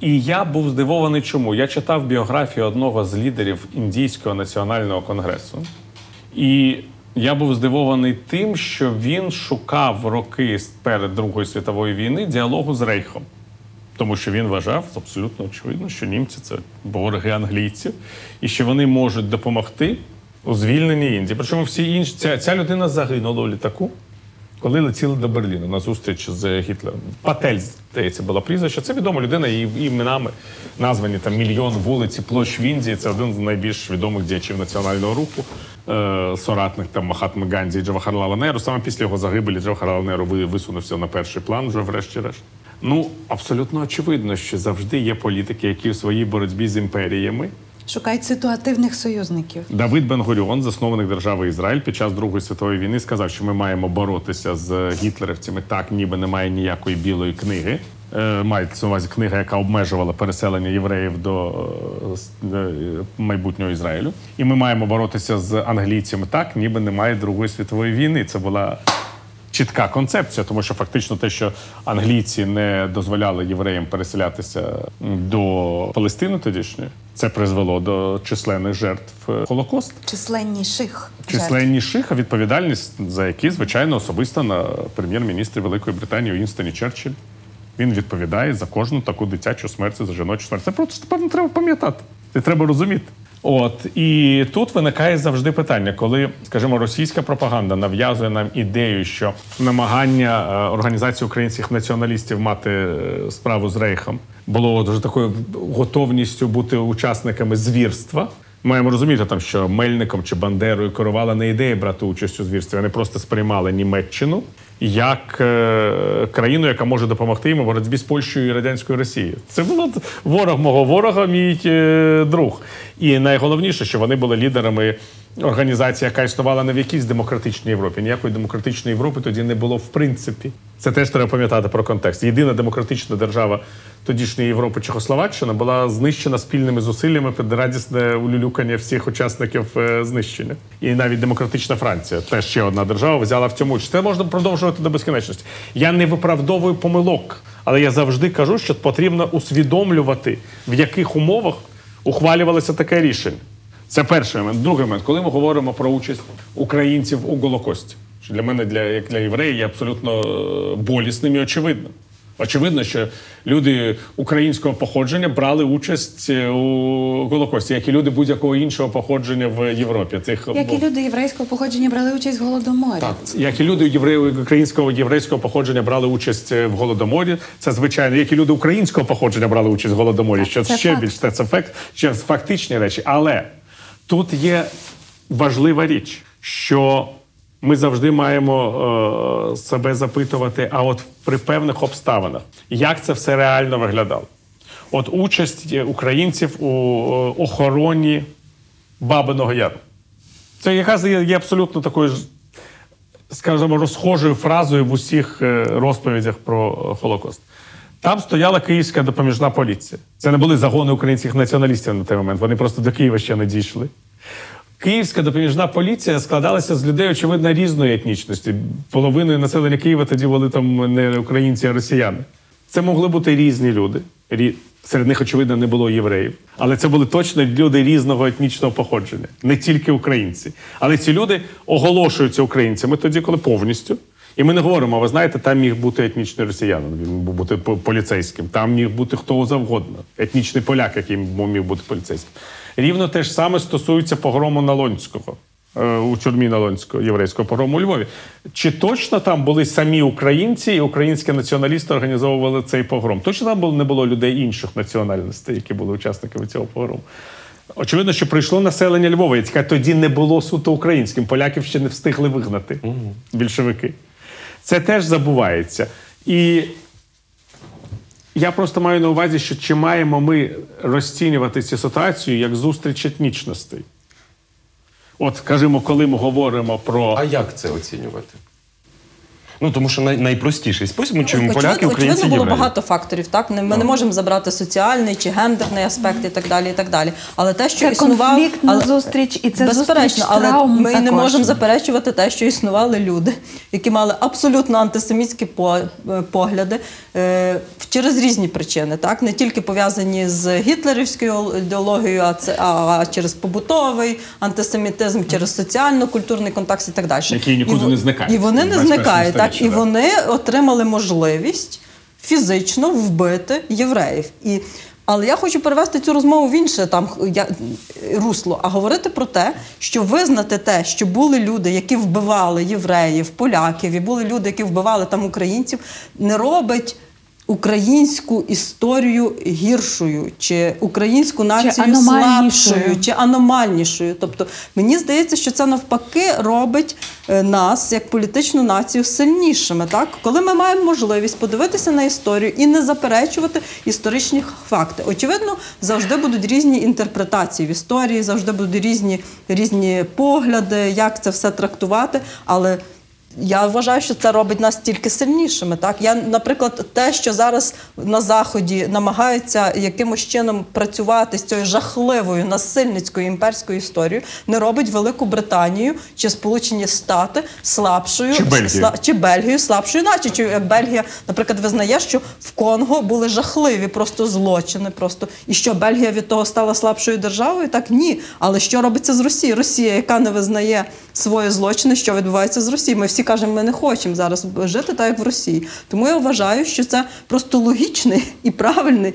І я був здивований, чому. Я читав біографію одного з лідерів Індійського національного конгресу. І я був здивований тим, що він шукав роки перед Другою світовою війни діалогу з Рейхом. Тому що він вважав абсолютно очевидно, що німці це вороги англійців, і що вони можуть допомогти у звільненні Індії. Причому всі інші ця, ця людина загинула у літаку, коли летіли до Берліну на зустріч з Гітлером. Патель, здається, була прізвище. Це відома людина, її іменами названі там мільйон вулиць і площ в Індії. Це один з найбільш відомих діячів національного руху, е, соратник там Махатми Ганді і Джавахарлала Неру. Саме після його загибелі Джавахарлал Неру висунувся на перший план вже врешті-решт. Ну, абсолютно очевидно, що завжди є політики, які у своїй боротьбі з імперіями Шукають ситуативних союзників. Давид Бен-Гуріон, засновник держави Ізраїль, під час Другої світової війни сказав, що ми маємо боротися з гітлерівцями так, ніби немає ніякої білої книги. Е, Мається на увазі книга, яка обмежувала переселення євреїв до е, е, майбутнього Ізраїлю. І ми маємо боротися з англійцями так, ніби немає Другої світової війни. Це була чітка концепція, тому що фактично те, що англійці не дозволяли євреям переселятися до Палестини тодішньої, це призвело до численних жертв е, Холокосту. Численніших. Численніших, а відповідальність за які, звичайно, особисто на прем'єр-міністрі Великої Британії Уінстоні Черчилль. Він відповідає за кожну таку дитячу смерть, за жіночу смерть. Це просто певно треба пам'ятати. Це треба розуміти. От і тут виникає завжди питання, коли, скажімо, російська пропаганда нав'язує нам ідею, що намагання е, організації українських націоналістів мати е, справу з рейхом було дуже такою готовністю бути учасниками звірства. Маємо розуміти, там, що Мельником чи Бандерою керувала не ідея брати участь у звірстві. Вони просто сприймали Німеччину як е, країну, яка може допомогти їм у боротьбі з Польщею і радянською Росією. Це було ворог мого ворога, мій е, друг. І найголовніше, що вони були лідерами організації, яка існувала не в якійсь демократичній Європі. Ніякої демократичної Європи тоді не було в принципі. Це теж треба пам'ятати про контекст. Єдина демократична держава тодішньої Європи Чехословаччина була знищена спільними зусиллями під радісне улюлюкання всіх учасників е, знищення. І навіть демократична Франція, теж ще одна держава, взяла в цьому участь. Це можна продовжувати до безкінечності. Я не виправдовую помилок, але я завжди кажу, що потрібно усвідомлювати, в яких умовах ухвалювалося таке рішення. Це перший момент. Другий момент, коли ми говоримо про участь українців у Голокості, що для мене, для, як для єврея, є абсолютно е, болісним і очевидним. Очевидно, що люди українського походження брали участь е, у Голокості, як і люди будь-якого іншого походження в Європі. Цих Як і люди єврейського походження брали участь в голодоморі. так, як і люди євреї українського єврейського походження брали участь е, в голодоморі. Це звичайно, як і люди українського походження брали участь в голодоморі. Що це ще факт. більш це, це факт, ще фактичні речі. Але тут є важлива річ, що ми завжди маємо е, себе запитувати, а от при певних обставинах, як це все реально виглядало? От участь е, українців у е, охороні Бабиного Яру. Це якраз є, абсолютно такою ж скажімо, розхожою фразою в усіх е, розповідях про Холокост. Там стояла київська допоміжна поліція. Це не були загони українських націоналістів на той момент. Вони просто до Києва ще не дійшли. Київська допоміжна поліція складалася з людей, очевидно, різної етнічності. Половиною населення Києва тоді були там не українці, а росіяни. Це могли бути різні люди. Серед них, очевидно, не було євреїв. Але це були точно люди різного етнічного походження, не тільки українці. Але ці люди оголошуються українцями тоді, коли повністю. І ми не говоримо, ви знаєте, там міг бути етнічний росіянин, він міг бути поліцейським, там міг бути хто завгодно, етнічний поляк, який міг бути поліцейським. Рівно те ж саме стосується погрому Налонського е, у тюрмі Налонського єврейського погрому у Львові. Чи точно там були самі українці і українські націоналісти організовували цей погром? Точно там не було людей інших національностей, які були учасниками цього погрому? Очевидно, що прийшло населення Львова, яке тоді не було суто українським. Поляків ще не встигли вигнати більшовики. Це теж забувається. І я просто маю на увазі, що чи маємо ми розцінювати цю ситуацію як зустріч етнічностей? От, скажімо, коли ми говоримо про. А як це оцінювати? Ну тому що най- найпростіший спосіб ми чуємо поляки, очевидно, українці, очевидно було євреї. багато факторів. Так не ми не можемо забрати соціальний чи гендерний аспект і так далі. І так далі. Але те, що Це існував, конфліктна але- зустріч, і це безперечно, але травм ми не можемо заперечувати те, що існували люди, які мали абсолютно антисемітські е, погляди е, через різні причини, так не тільки пов'язані з гітлерівською ідеологією, а це а через побутовий антисемітизм, через соціально-культурний контекст і так далі. Який нікуди І не зникає. І вони не зникають, так сторіччі, і вони отримали можливість фізично вбити євреїв. І, але я хочу перевести цю розмову в інше там я, русло, а говорити про те, що визнати те, що були люди, які вбивали євреїв, поляків, і були люди, які вбивали там українців, не робить. Українську історію гіршою, чи українську націю аномальнішою. слабшою, чи аномальнішою. Тобто мені здається, що це навпаки робить е, нас як політичну націю сильнішими. Так, коли ми маємо можливість подивитися на історію і не заперечувати історичні факти. Очевидно, завжди будуть різні інтерпретації в історії, завжди будуть різні, різні погляди, як це все трактувати, але. Я вважаю, що це робить нас тільки сильнішими. Так я, наприклад, те, що зараз на заході намагаються якимось чином працювати з цією жахливою насильницькою імперською історією, не робить Велику Британію чи Сполучені Штати слабшою Чи Бельгію. сла- чи Бельгію слабшою, наче чи Бельгія, наприклад, визнає, що в Конго були жахливі просто злочини. Просто і що Бельгія від того стала слабшою державою? Так ні. Але що робиться з Росією? Росія, яка не визнає свої злочини, що відбувається з Росією? Ми всі кажемо, ми не хочемо зараз жити так, як в Росії. Тому я вважаю, що це просто логічний і правильний.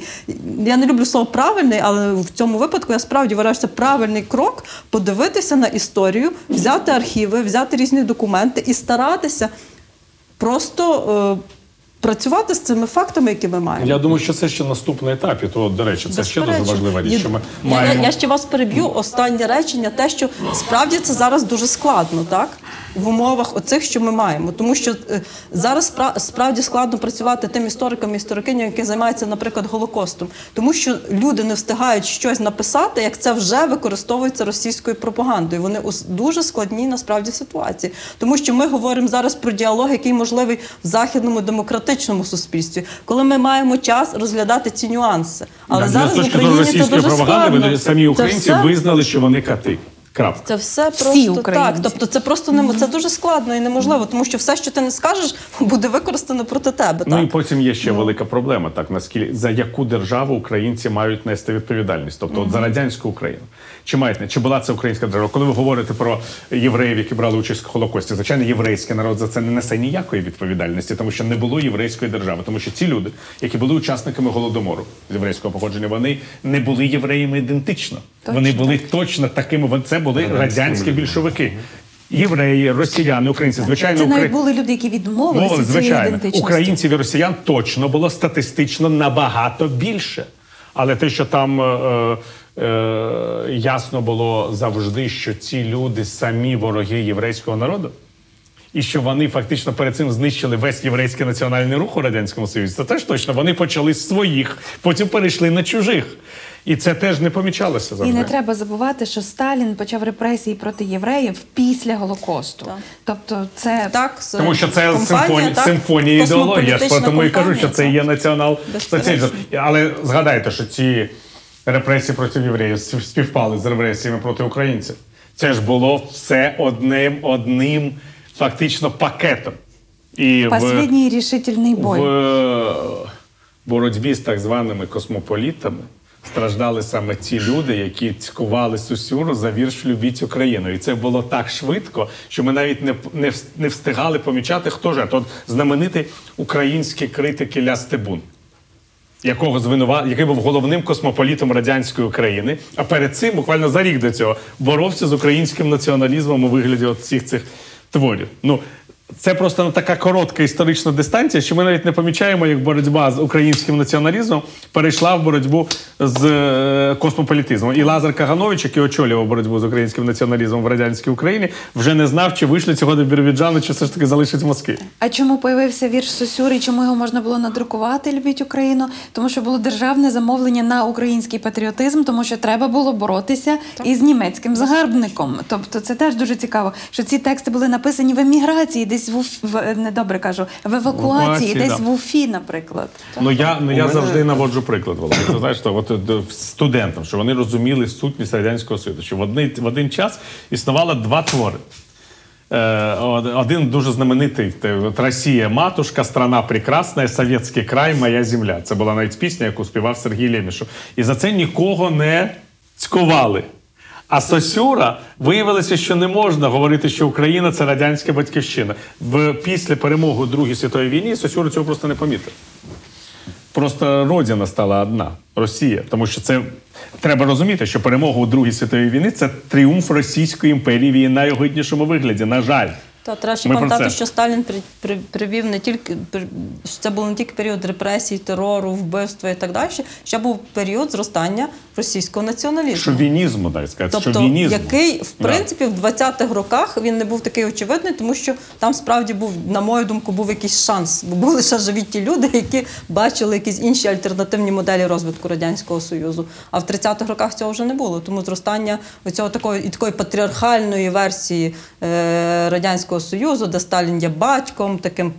Я не люблю слово правильний, але в цьому випадку я справді вважаю, що це правильний крок подивитися на історію, взяти архіви, взяти різні документи і старатися просто е, працювати з цими фактами, які ми маємо. Я думаю, що це ще наступний етап. І то, до речі, це ще дуже важлива річ. Що ми я, маємо я, ще вас переб'ю. Останнє речення, те, що справді це зараз дуже складно, так? В умовах оцих, що ми маємо. Тому що е, зараз спра- справді складно працювати тим історикам і історикиням, які займаються, наприклад, Голокостом. Тому що люди не встигають щось написати, як це вже використовується російською пропагандою. Вони у дуже складній насправді ситуації. Тому що ми говоримо зараз про діалог, який можливий в західному демократичному суспільстві, коли ми маємо час розглядати ці нюанси. Але Так, зараз в Україні це російської дуже пропаганди, складно. вони самі Це українці все- визнали, що вони кати. Крапка. це все просто українці. так. Тобто це просто не це дуже складно і неможливо, тому що все, що ти не скажеш, буде використано проти тебе. Ну і потім є ще велика проблема, так наскільки за яку державу українці мають нести відповідальність, тобто от за радянську Україну. Чи мають чи була це українська держава? Коли ви говорите про євреїв, які брали участь в Холокості, звичайно, єврейський народ за це не несе ніякої відповідальності, тому що не було єврейської держави, тому що ці люди, які були учасниками голодомору з єврейського походження, вони не були євреями ідентично. вони були точно такими. Це були радянські більшовики. Євреї, росіяни, українці, звичайно, Це навіть були люди, які відмовилися Мовили, від цієї звичайно, українців і росіян точно було статистично набагато більше. Але те, що там е, е, ясно було завжди, що ці люди самі вороги єврейського народу, і що вони фактично перед цим знищили весь єврейський національний рух у радянському союзі, це теж точно. Вони почали з своїх, потім перейшли на чужих. І це теж не помічалося І не треба забувати, що Сталін почав репресії проти євреїв після Голокосту. Так. Тобто, це Так, Тому що це компанія, симфонія, так, симфонія ідеології. Я ж тому і кажу, що це так. є націонал-соціалізм. Але згадайте, що ці репресії проти євреїв співпали з репресіями проти українців. Це ж було все одним одним фактично пакетом. І в, рішительний бой. в е, боротьбі з так званими космополітами страждали саме ті люди, які цькували Сусюру за вірш Любіть Україну. І це було так швидко, що ми навіть не, не, не встигали помічати, хто ж. От знаменитий український критик Ілля Стебун. Якого звинува... який був головним космополітом радянської України, а перед цим, буквально за рік до цього, боровся з українським націоналізмом у вигляді от всіх цих творів. Ну це просто така коротка історична дистанція, що ми навіть не помічаємо, як боротьба з українським націоналізмом перейшла в боротьбу з е, космополітизмом. І Лазар Каганович, який очолював боротьбу з українським націоналізмом в радянській Україні, вже не знав, чи вийшли цього до Бірбіджану, чи все ж таки залишить Москві. А чому появився вірш Сосюри? Чому його можна було надрукувати Любіть Україну? Тому що було державне замовлення на український патріотизм, тому що треба було боротися із німецьким загарбником. Тобто, це теж дуже цікаво, що ці тексти були написані в еміграції, десь десь в, Уф- в недобре кажу, в евакуації, Евакуації, десь да. в Уфі, наприклад. Ну я ну я мене- завжди наводжу приклад. Володя. Ти знаєш, що от е, студентам, що вони розуміли сутність радянського Союзу, що в один, в один час існувало два твори. Е, Один дуже знаменитий Росія, матушка, страна прекрасна, совєтський край, моя земля. Це була навіть пісня, яку співав Сергій Лемішев. І за це нікого не цькували. А Сосюра виявилося, що не можна говорити, що Україна це радянська батьківщина. В після перемоги у Другій світовій війні Сосюра цього просто не помітив. Просто родина стала одна Росія. Тому що це треба розуміти, що перемога у Другій світовій війні це тріумф Російської імперії в її найогиднішому вигляді. На жаль. Та треба ще пам'ятати, що Сталін при, при, привів не тільки при- що це був не тільки період репресій, терору, вбивства і так далі. Ще був період зростання російського націоналізму. Шовінізму, дай сказати, Тобто, шовінізму. який в Да. принципі в 20-х роках він не був такий очевидний, тому що там справді був, на мою думку, був якийсь шанс, бо були ще живі ті люди, які бачили якісь інші альтернативні моделі розвитку радянського союзу. А в 30-х роках цього вже не було. Тому зростання цього такої і такої патріархальної версії радянського союзу, де Сталін є батьком, таким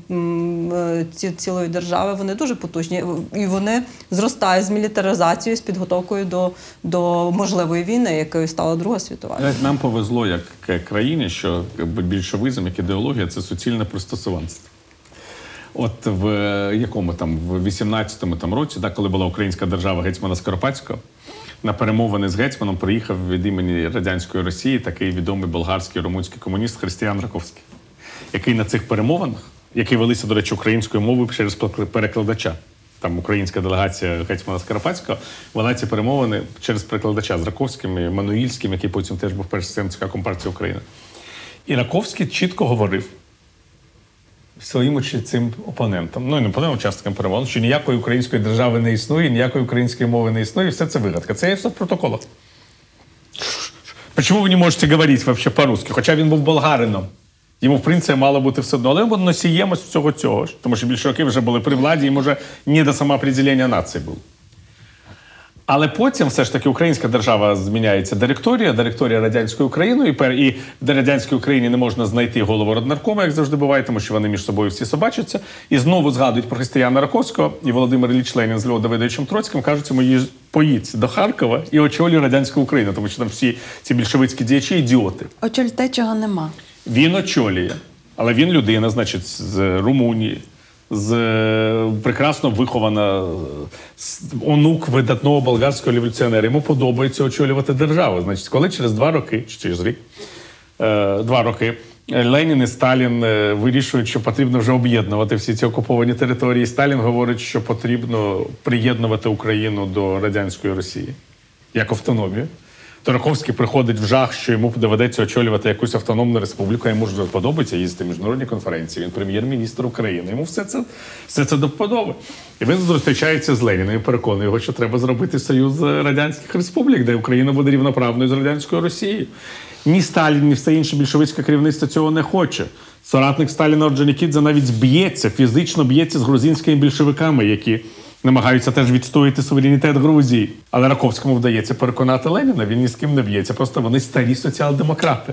е, ці, цілої держави, вони дуже потужні. І вони зростають з мілітаризацією, з підготовкою до, до можливої війни, якою стала Друга світова. Нам повезло як е, країні, що більшовизм як ідеологія це суцільне пристосуванство. От в е, якому там в 18-му там році, да, коли була українська держава гетьмана Скоропадського, на перемовини з гетьманом приїхав від імені радянської Росії такий відомий болгарський румунський комуніст Християн Раковський, який на цих перемовинах, які велися, до речі, українською мовою через перекладача. Там українська делегація гетьмана Скоропадського вела ці перемовини через перекладача з Раковським і Мануїльським, який потім теж був першим ЦК Компартії України. І Раковський чітко говорив своїм чи цим опонентам, ну і не опонентам, учасникам перемовин, що ніякої української держави не існує, ніякої української мови не існує, і все це вигадка. Це є все в протоколах. Чому ви не можете говорити вообще по-русски? Хоча він був болгарином. Йому, в принципі, мало бути все одно. Але ми носіємось всього цього. Тому що більшовики вже були при владі, і може не до самоопределення нації було. Але потім все ж таки українська держава зміняється директорія, директорія радянської України, і, пер, і в радянській Україні не можна знайти голову роднаркома, як завжди буває, тому що вони між собою всі собачаться. І знову згадують про Християна Раковського і Володимир Ілліч Ленін з Львова Давидовичем Троцьким кажуть, йому «Їж- поїдь до Харкова і очолюй радянську Україну, тому що там всі ці більшовицькі діячі ідіоти. Очоль те, чого нема. Він очолює, але він людина, значить, з Румунії, з е, прекрасно вихована е, онук видатного болгарського революціонера. Йому подобається очолювати державу. Значить, коли через два роки, чи через рік, е, два роки. Ленін і Сталін вирішують, що потрібно вже об'єднувати всі ці окуповані території. Сталін говорить, що потрібно приєднувати Україну до радянської Росії як автономію. Тораковський приходить в жах, що йому доведеться очолювати якусь автономну республіку. Йому ж подобається їздити в міжнародні конференції. Він прем'єр-міністр України. Йому все це все це до вподоби. І він зустрічається з Леніним і переконує його, що треба зробити союз радянських республік, де Україна буде рівноправною з радянською Росією. Ні Сталін, ні все інше більшовицьке керівництво цього не хоче. Соратник Сталіна Орджонікідзе навіть б'ється, фізично б'ється з грузинськими більшовиками, які намагаються теж відстояти суверенітет Грузії. Але Раковському вдається переконати Леніна, він ні з ким не б'ється. Просто вони старі соціал-демократи.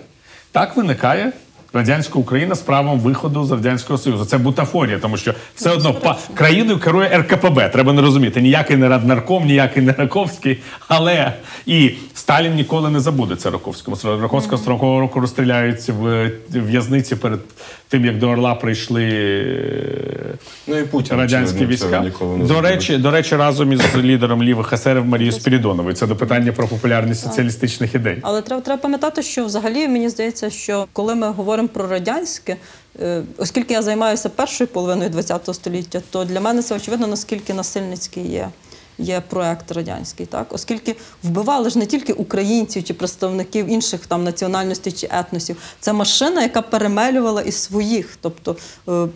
Так виникає радянська Україна з правом виходу з радянського союзу. Це бутафорія, тому що все одно па- країною керує РКПБ. Треба не розуміти. Ніякий не Раднарком, ніякий не Раковський. Але і Сталін ніколи не забуде це Раковському. Раковського з 40-го року розстріляють в в'язниці перед тим, як до Орла прийшли. е, Ну і Путін радянські війська. До речі, до речі, разом із лідером лівих есерів Марією Спірідоновою. Це до питання про популярність соціалістичних ідей. Але треба, треба пам'ятати, що взагалі мені здається, що коли ми говоримо про радянське, е, оскільки я займаюся першою половиною ХХ століття, то для мене це очевидно, наскільки насильницький є. Є проект радянський, так оскільки вбивали ж не тільки українців чи представників інших там національностей чи етносів. Це машина, яка перемелювала і своїх, тобто е,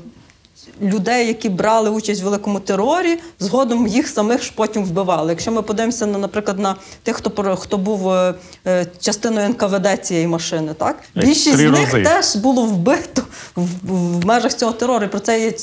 людей, які брали участь в великому терорі, згодом їх самих ж потім вбивали. Якщо ми подивимося на, наприклад, на тих, хто хто був е, е, частиною НКВД цієї машини, так більшість з них рази. теж було вбито в, в межах цього терору. І про це є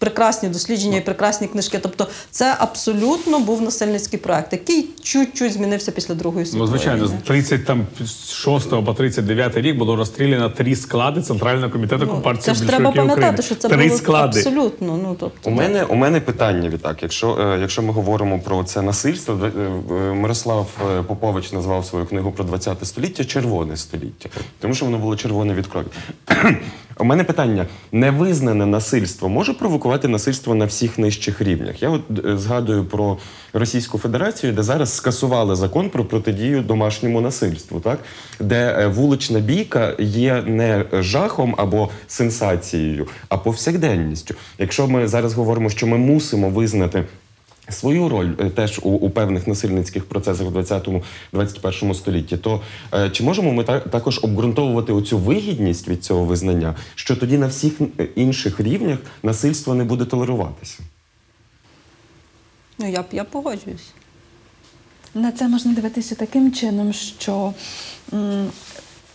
прекрасні дослідження і прекрасні книжки. Тобто, це абсолютно був насильницький проект, який чуть-чуть змінився після Другої Ну, звичайно, з війни. 36 по 39 рік було розстріляно три склади Центрального комітету Ну, Компартії це ж треба пам'ятати, України. що це три було склади. абсолютно. Ну тобто У мене у мене питання відтак. Якщо е, якщо ми говоримо про це насильство, е, е, Мирослав Попович назвав свою книгу про 20 століття червоне століття, тому що воно було червоне від крові. У мене питання: невизнане насильство може провокувати насильство на всіх нижчих рівнях. Я от е, згадую про Російську Федерацію, де зараз скасували закон про протидію домашньому насильству, так де е, вулична бійка є не жахом або сенсацією, а повсякденністю. Якщо ми зараз говоримо, що ми мусимо визнати. Свою роль е, теж у, у певних насильницьких процесах в 20-21 столітті, то е, чи можемо ми та, також обґрунтовувати оцю вигідність від цього визнання, що тоді на всіх е, інших рівнях насильство не буде толеруватися? ну я я погоджуюсь. На це можна дивитися таким чином, що м,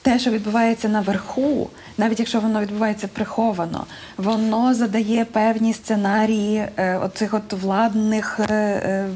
те, що відбувається наверху, навіть якщо воно відбувається приховано, воно задає певні сценарії е, оцих от владних е, е,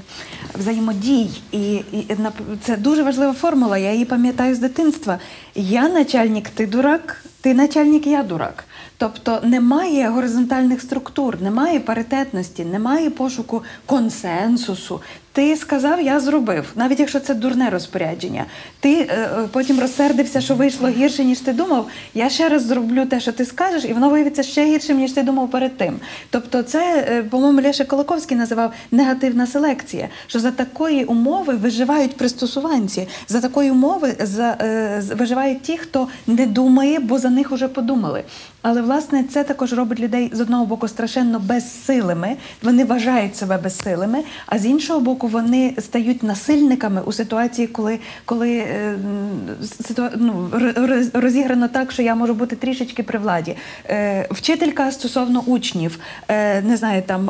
взаємодій. І, і це дуже важлива формула. Я її пам'ятаю з дитинства. Я начальник, ти дурак, ти начальник, я дурак. Тобто немає горизонтальних структур, немає паритетності, немає пошуку консенсусу. Ти сказав, я зробив, навіть якщо це дурне розпорядження. Ти е, е, потім розсердився, що вийшло гірше, ніж ти думав. Я ще раз зроблю те, що ти скажеш, і воно виявиться ще гіршим, ніж ти думав перед тим. Тобто, це, е, по-моєму, Леша Колоковський називав негативна селекція. Що за такої умови виживають пристосуванці, за такої умови за, е, виживають ті, хто не думає, бо за них уже подумали. Але власне це також робить людей з одного боку страшенно безсилими. Вони вважають себе безсилими, а з іншого боку, вони стають насильниками у ситуації, коли, коли е, ну, розіграно так, що я можу бути трішечки при владі. Е, вчителька стосовно учнів, е, не знаю, там.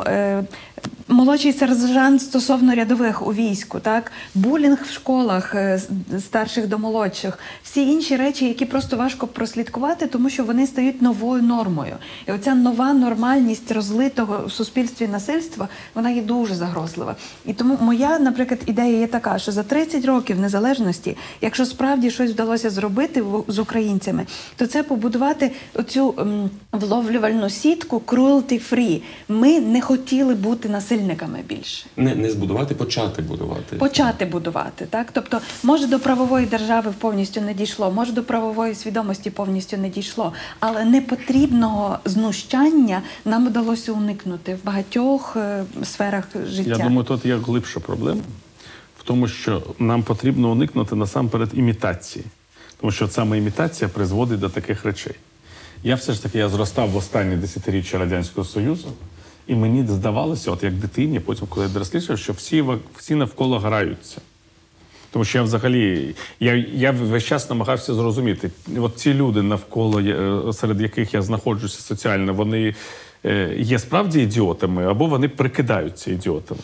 Молодший сержант стосовно рядових у війську, так булінг в школах е, старших до молодших, всі інші речі, які просто важко прослідкувати, тому що вони стають новою нормою. І оця нова нормальність розлитого в суспільстві насильства, вона є дуже загрозлива. І тому моя, наприклад, ідея є така, що за 30 років незалежності, якщо справді щось вдалося зробити з українцями, то це побудувати оцю вловлювальну сітку cruelty free. Ми не хотіли бути насильниками більше. Не, не збудувати, почати будувати. Почати будувати, так тобто, може до правової держави повністю не дійшло, може до правової свідомості повністю не дійшло, але непотрібного знущання нам вдалося уникнути в багатьох е, сферах життя. Я думаю, тут є глибша проблема в тому, що нам потрібно уникнути насамперед імітації, тому що саме імітація призводить до таких речей. Я все ж таки я зростав в останні десятиріччя Радянського Союзу, і мені здавалося, от як дитині, потім, коли я дорослішав, що всі, всі навколо граються. Тому що я взагалі я, я весь час намагався зрозуміти, от ці люди навколо е, серед яких я знаходжуся соціально, вони е, є справді ідіотами або вони прикидаються ідіотами.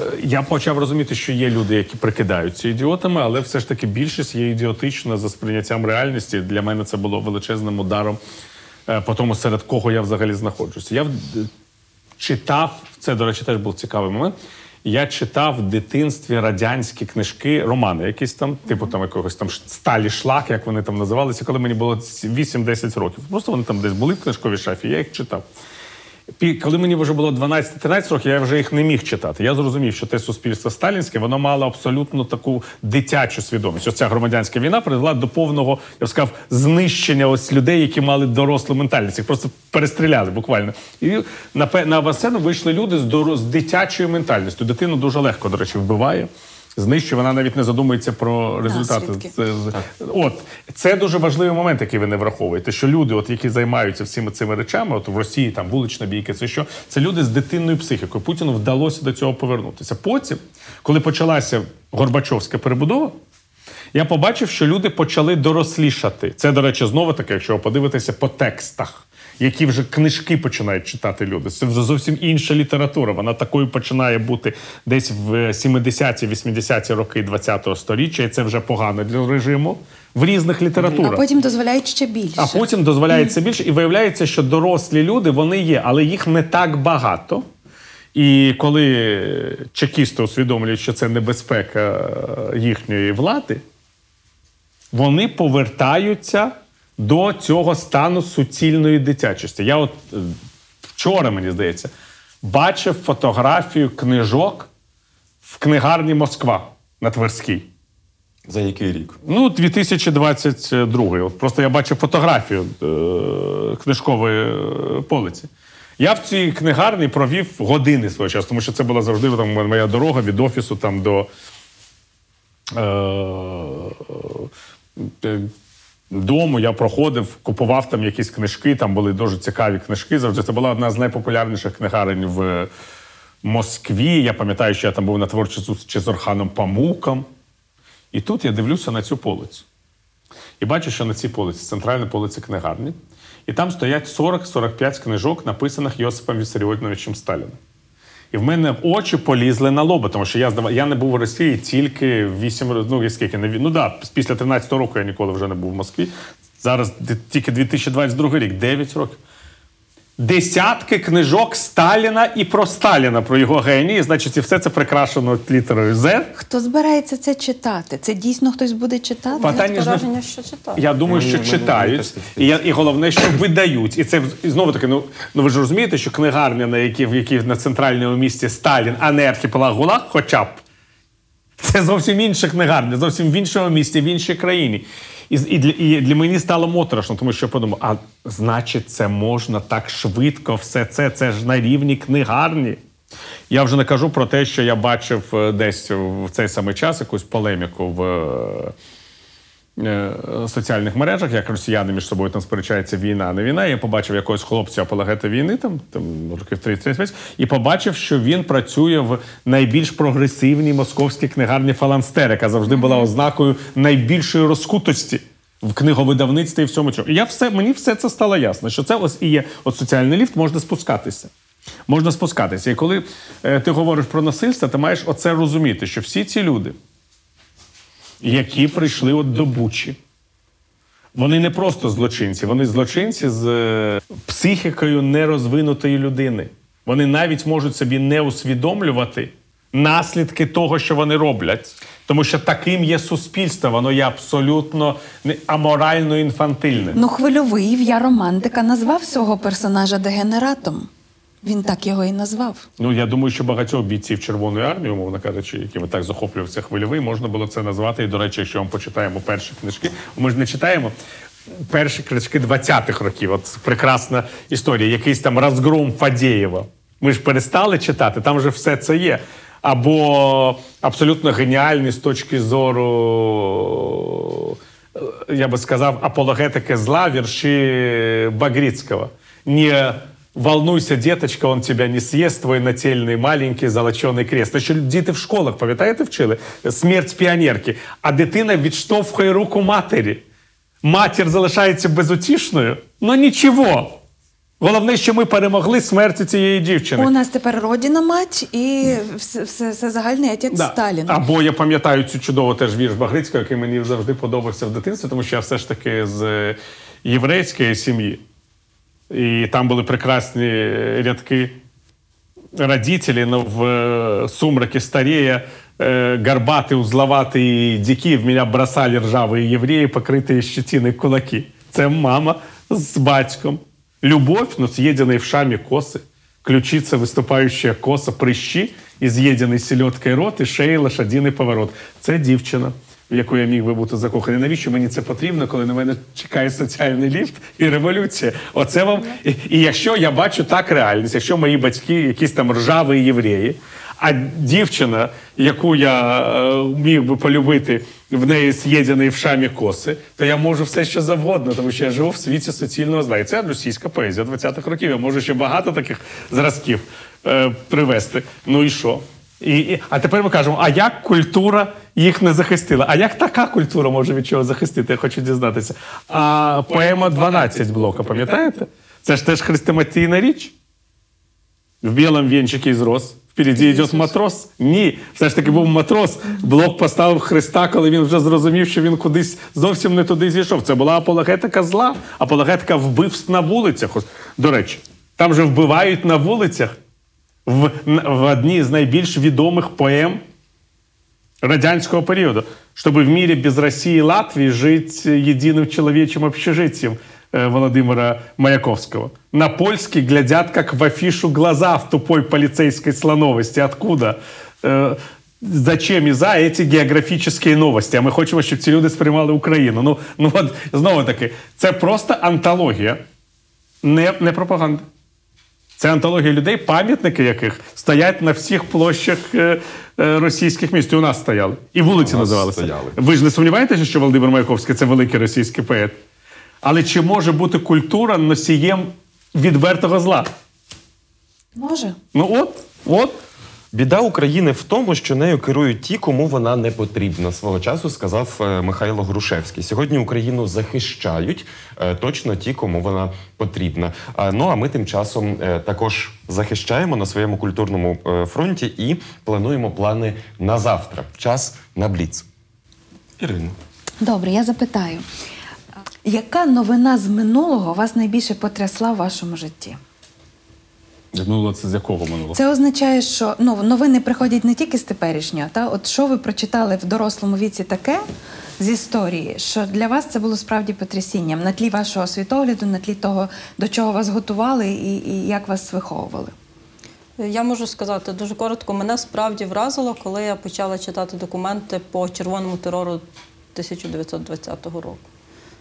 Е, Я почав розуміти, що є люди, які прикидаються ідіотами, але все ж таки більшість є ідіотична за сприйняттям реальності. Для мене це було величезним ударом по тому, серед кого я взагалі знаходжуся. Я читав, це, до речі, теж був цікавий момент. Я читав в дитинстві радянські книжки, романи, якісь там, типу там якогось там сталі шлак, як вони там називалися, коли мені було 8-10 років. Просто вони там десь були в книжковій шафі, я їх читав. Коли мені вже було 12-13 років, я вже їх не міг читати. Я зрозумів, що те суспільство сталінське воно мало абсолютно таку дитячу свідомість. Ось ця громадянська війна привела до повного, я б сказав, знищення ось людей, які мали дорослу ментальність. Їх просто перестріляли буквально. І на на авансцену вийшли люди з, з дитячою ментальністю. Дитину дуже легко, до речі, вбиває. Знищує, вона навіть не задумується про результати. Наслідки. Це, от це дуже важливий момент, який ви не враховуєте. Що люди, от які займаються всіми цими речами, от в Росії там вулична бійка, це що це люди з дитинною психікою. Путіну вдалося до цього повернутися. Потім, коли почалася Горбачовська перебудова. Я побачив, що люди почали дорослішати. Це, до речі, знову таки, якщо ви подивитеся по текстах. Які вже книжки починають читати люди. Це вже зовсім інша література. Вона такою починає бути десь в 70-ті, 80-ті роки 20-го сторіччя, і це вже погано для режиму в різних літературах. А потім дозволяють ще більше. А потім дозволяється більше, і виявляється, що дорослі люди вони є, але їх не так багато. І коли чекісти усвідомлюють, що це небезпека е, їхньої влади, вони повертаються до цього стану суцільної дитячості. Я от е, вчора, мені здається, бачив фотографію книжок в книгарні Москва на Тверській. За який рік? Ну, 2022. От просто я бачив фотографію е- книжкової е, полиці. Я в цій книгарні провів години свого часу, тому що це була завжди там, моя дорога від офісу там, до е- е- дому. Я проходив, купував там якісь книжки, там були дуже цікаві книжки. Завжди це була одна з найпопулярніших книгарень в Москві. Я пам'ятаю, що я там був на творчій зустрічі з Орханом Памуком. І тут я дивлюся на цю полицю. І бачу, що на цій полиці, центральна полиці книгарні, і там стоять 40-45 книжок, написаних Йосипом Вісаріоновичем Сталіним. І в мене очі полізли на лоба, тому що я здавав, я не був в Росії тільки 8 років. Ну, скільки не Ну да, після 13-го року я ніколи вже не був в Москві. Зараз тільки 2022 рік, 9 років. Десятки книжок Сталіна і про Сталіна, про його генії. Значить, і все це прикрашено літерою Z. Хто збирається це читати? Це дійсно хтось буде читати? Питання ж не що читав. Я думаю, що читають, і, я, і головне, що видають. І це і знову таки, ну, ну ви ж розумієте, що книгарня, на якій, в якій на центральному місті Сталін, а не архіпелаг ГУЛАГ, хоча б. Це зовсім інша книгарня, зовсім в іншому місті, в іншій країні. І, і, для, і для мені стало моторошно, тому що я подумав, а значить, це можна так швидко, все це, це ж на рівні книгарні. Я вже не кажу про те, що я бачив е, десь в цей самий час якусь полеміку в е, соціальних мережах, як росіяни між собою там сперечаються війна, а не війна. Я побачив якогось хлопця апологета війни, там, там років 30-35, і побачив, що він працює в найбільш прогресивній московській книгарні Фаланстер, яка завжди була ознакою найбільшої розкутості. В книговидавництві і всьому цьому. І я все, мені все це стало ясно, що це ось і є от соціальний ліфт, можна спускатися. Можна спускатися. І коли е, ти говориш про насильство, ти маєш оце розуміти, що всі ці люди, які прийшли от до Бучі. Вони не просто злочинці, вони злочинці з е, психікою нерозвинутої людини. Вони навіть можуть собі не усвідомлювати наслідки того, що вони роблять. Тому що таким є суспільство, воно є абсолютно аморально інфантильним. Ну, хвильовий я романтика назвав свого персонажа дегенератом. Він так його і назвав. Ну, я думаю, що багатьох бійців Червоної армії, умовно кажучи, якими так захоплювався хвильовий, можна було це назвати. І, до речі, якщо ми почитаємо перші книжки, ми ж не читаємо перші книжки 20-х років. От прекрасна історія, якийсь там розгром Фадєєва. Ми ж перестали читати, там вже все це є. Або абсолютно геніальний з точки зору, е, я би сказав, апологетики зла вірші Багрицького. Не волнуйся, деточка, он тебя не съест, твой нательний маленький золочений крест. Що діти в школах, пам'ятаєте, вчили? Смерть піонерки. А дитина відштовхує руку матері. Матір залишається безутішною. Ну нічого. Головне, що ми перемогли смертю цієї дівчини. У нас тепер родина мать і все, все, все загальний отець Да. Сталін. Або я пам'ятаю цю чудову теж вірш Багрицького, який мені завжди подобався в дитинстві, тому що я все ж таки з е, єврейської сім'ї. І там були прекрасні рядки родителей, но в э, сумраке старея э, горбатый, узловатый дики в меня бросали ржавые євреї, покрытые щетиной кулаки. Це мама з батьком. Любовь, но съеденные в шаме косы, ключица, выступающая коса, прыщи, изъеденный селедкой рот і шеї лошадиний поворот. Це дівчина, в яку я міг би бути закоханий. Навіщо мені це потрібно, коли на мене чекає соціальний ліфт і революція? Оце вам. І, і якщо я бачу так реальність, якщо мої батьки якісь там ржаві євреї, а дівчина, яку я е, міг би полюбити, в неї з'єднані в шамі коси, то я можу все що завгодно, тому що я живу в світі суцільного зла. І це російська поезія 20-х років. Я можу ще багато таких зразків е, привести. Ну і що? І, і, а тепер ми кажемо: а як культура їх не захистила? А як така культура може від чого захистити? Я хочу дізнатися. А поема 12 блока, пам'ятаєте? Це ж теж хрестоматійна річ. В білому вінчикі зрос. Впереді йде матрос. Ні, все ж таки був матрос. Блок поставив Христа, коли він вже зрозумів, що він кудись зовсім не туди зійшов. Це була апологетика зла, апологетика вбивств на вулицях. До речі, там же вбивають на вулицях в, в одній з найбільш відомих поем радянського периода, чтобы в мире без России и Латвии жить единым человечьим общежитием э, Владимира Маяковского. На польский глядят, как в афишу глаза в тупой полицейской слоновости. Откуда? Э, Зачем і за ці географічні новості? А ми хочемо, щоб ці люди сприймали Україну. Ну, ну от знову таки, це просто антологія, не, не пропаганда. Це антологія людей, пам'ятники яких стоять на всіх площах е, е, російських міст. І у нас стояли. І вулиці називалися. стояли. Ви ж не сумніваєтеся, що Володимир Маяковський це великий російський поет. Але чи може бути культура носієм відвертого зла? Може. Ну от, от. Біда України в тому, що нею керують ті, кому вона не потрібна. Свого часу сказав е, Михайло Грушевський. Сьогодні Україну захищають е, точно ті, кому вона потрібна. Ну а ми тим часом е, також захищаємо на своєму культурному фронті і плануємо плани на завтра. Час на бліц. Ірина. Добре, я запитаю. Яка новина з минулого вас найбільше потрясла в вашому житті? Минуло це з якого минулого? Це означає, що ну, новини приходять не тільки з теперішнього. Та? От що ви прочитали в дорослому віці таке з історії, що для вас це було справді потрясінням на тлі вашого світогляду, на тлі того, до чого вас готували і, і як вас виховували? Я можу сказати дуже коротко. Мене справді вразило, коли я почала читати документи по червоному терору 1920 року.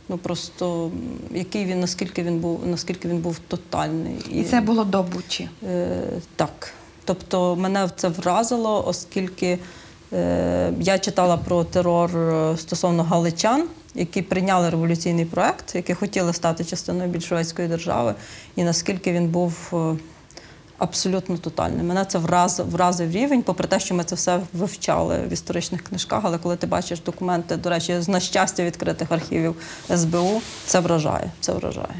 Ну просто який він, наскільки він був, наскільки він був тотальний. І це було до Бучі. Е, так. Тобто мене це вразило, оскільки е, я читала про терор е, стосовно галичан, які прийняли революційний проект, які хотіли стати частиною більшовицької держави, і наскільки він був е, абсолютно тотальним. Мене це враз, вразив рівень, попри те, що ми це все вивчали в історичних книжках, але коли ти бачиш документи, до речі, з на щастя відкритих архівів СБУ, це вражає. Це вражає.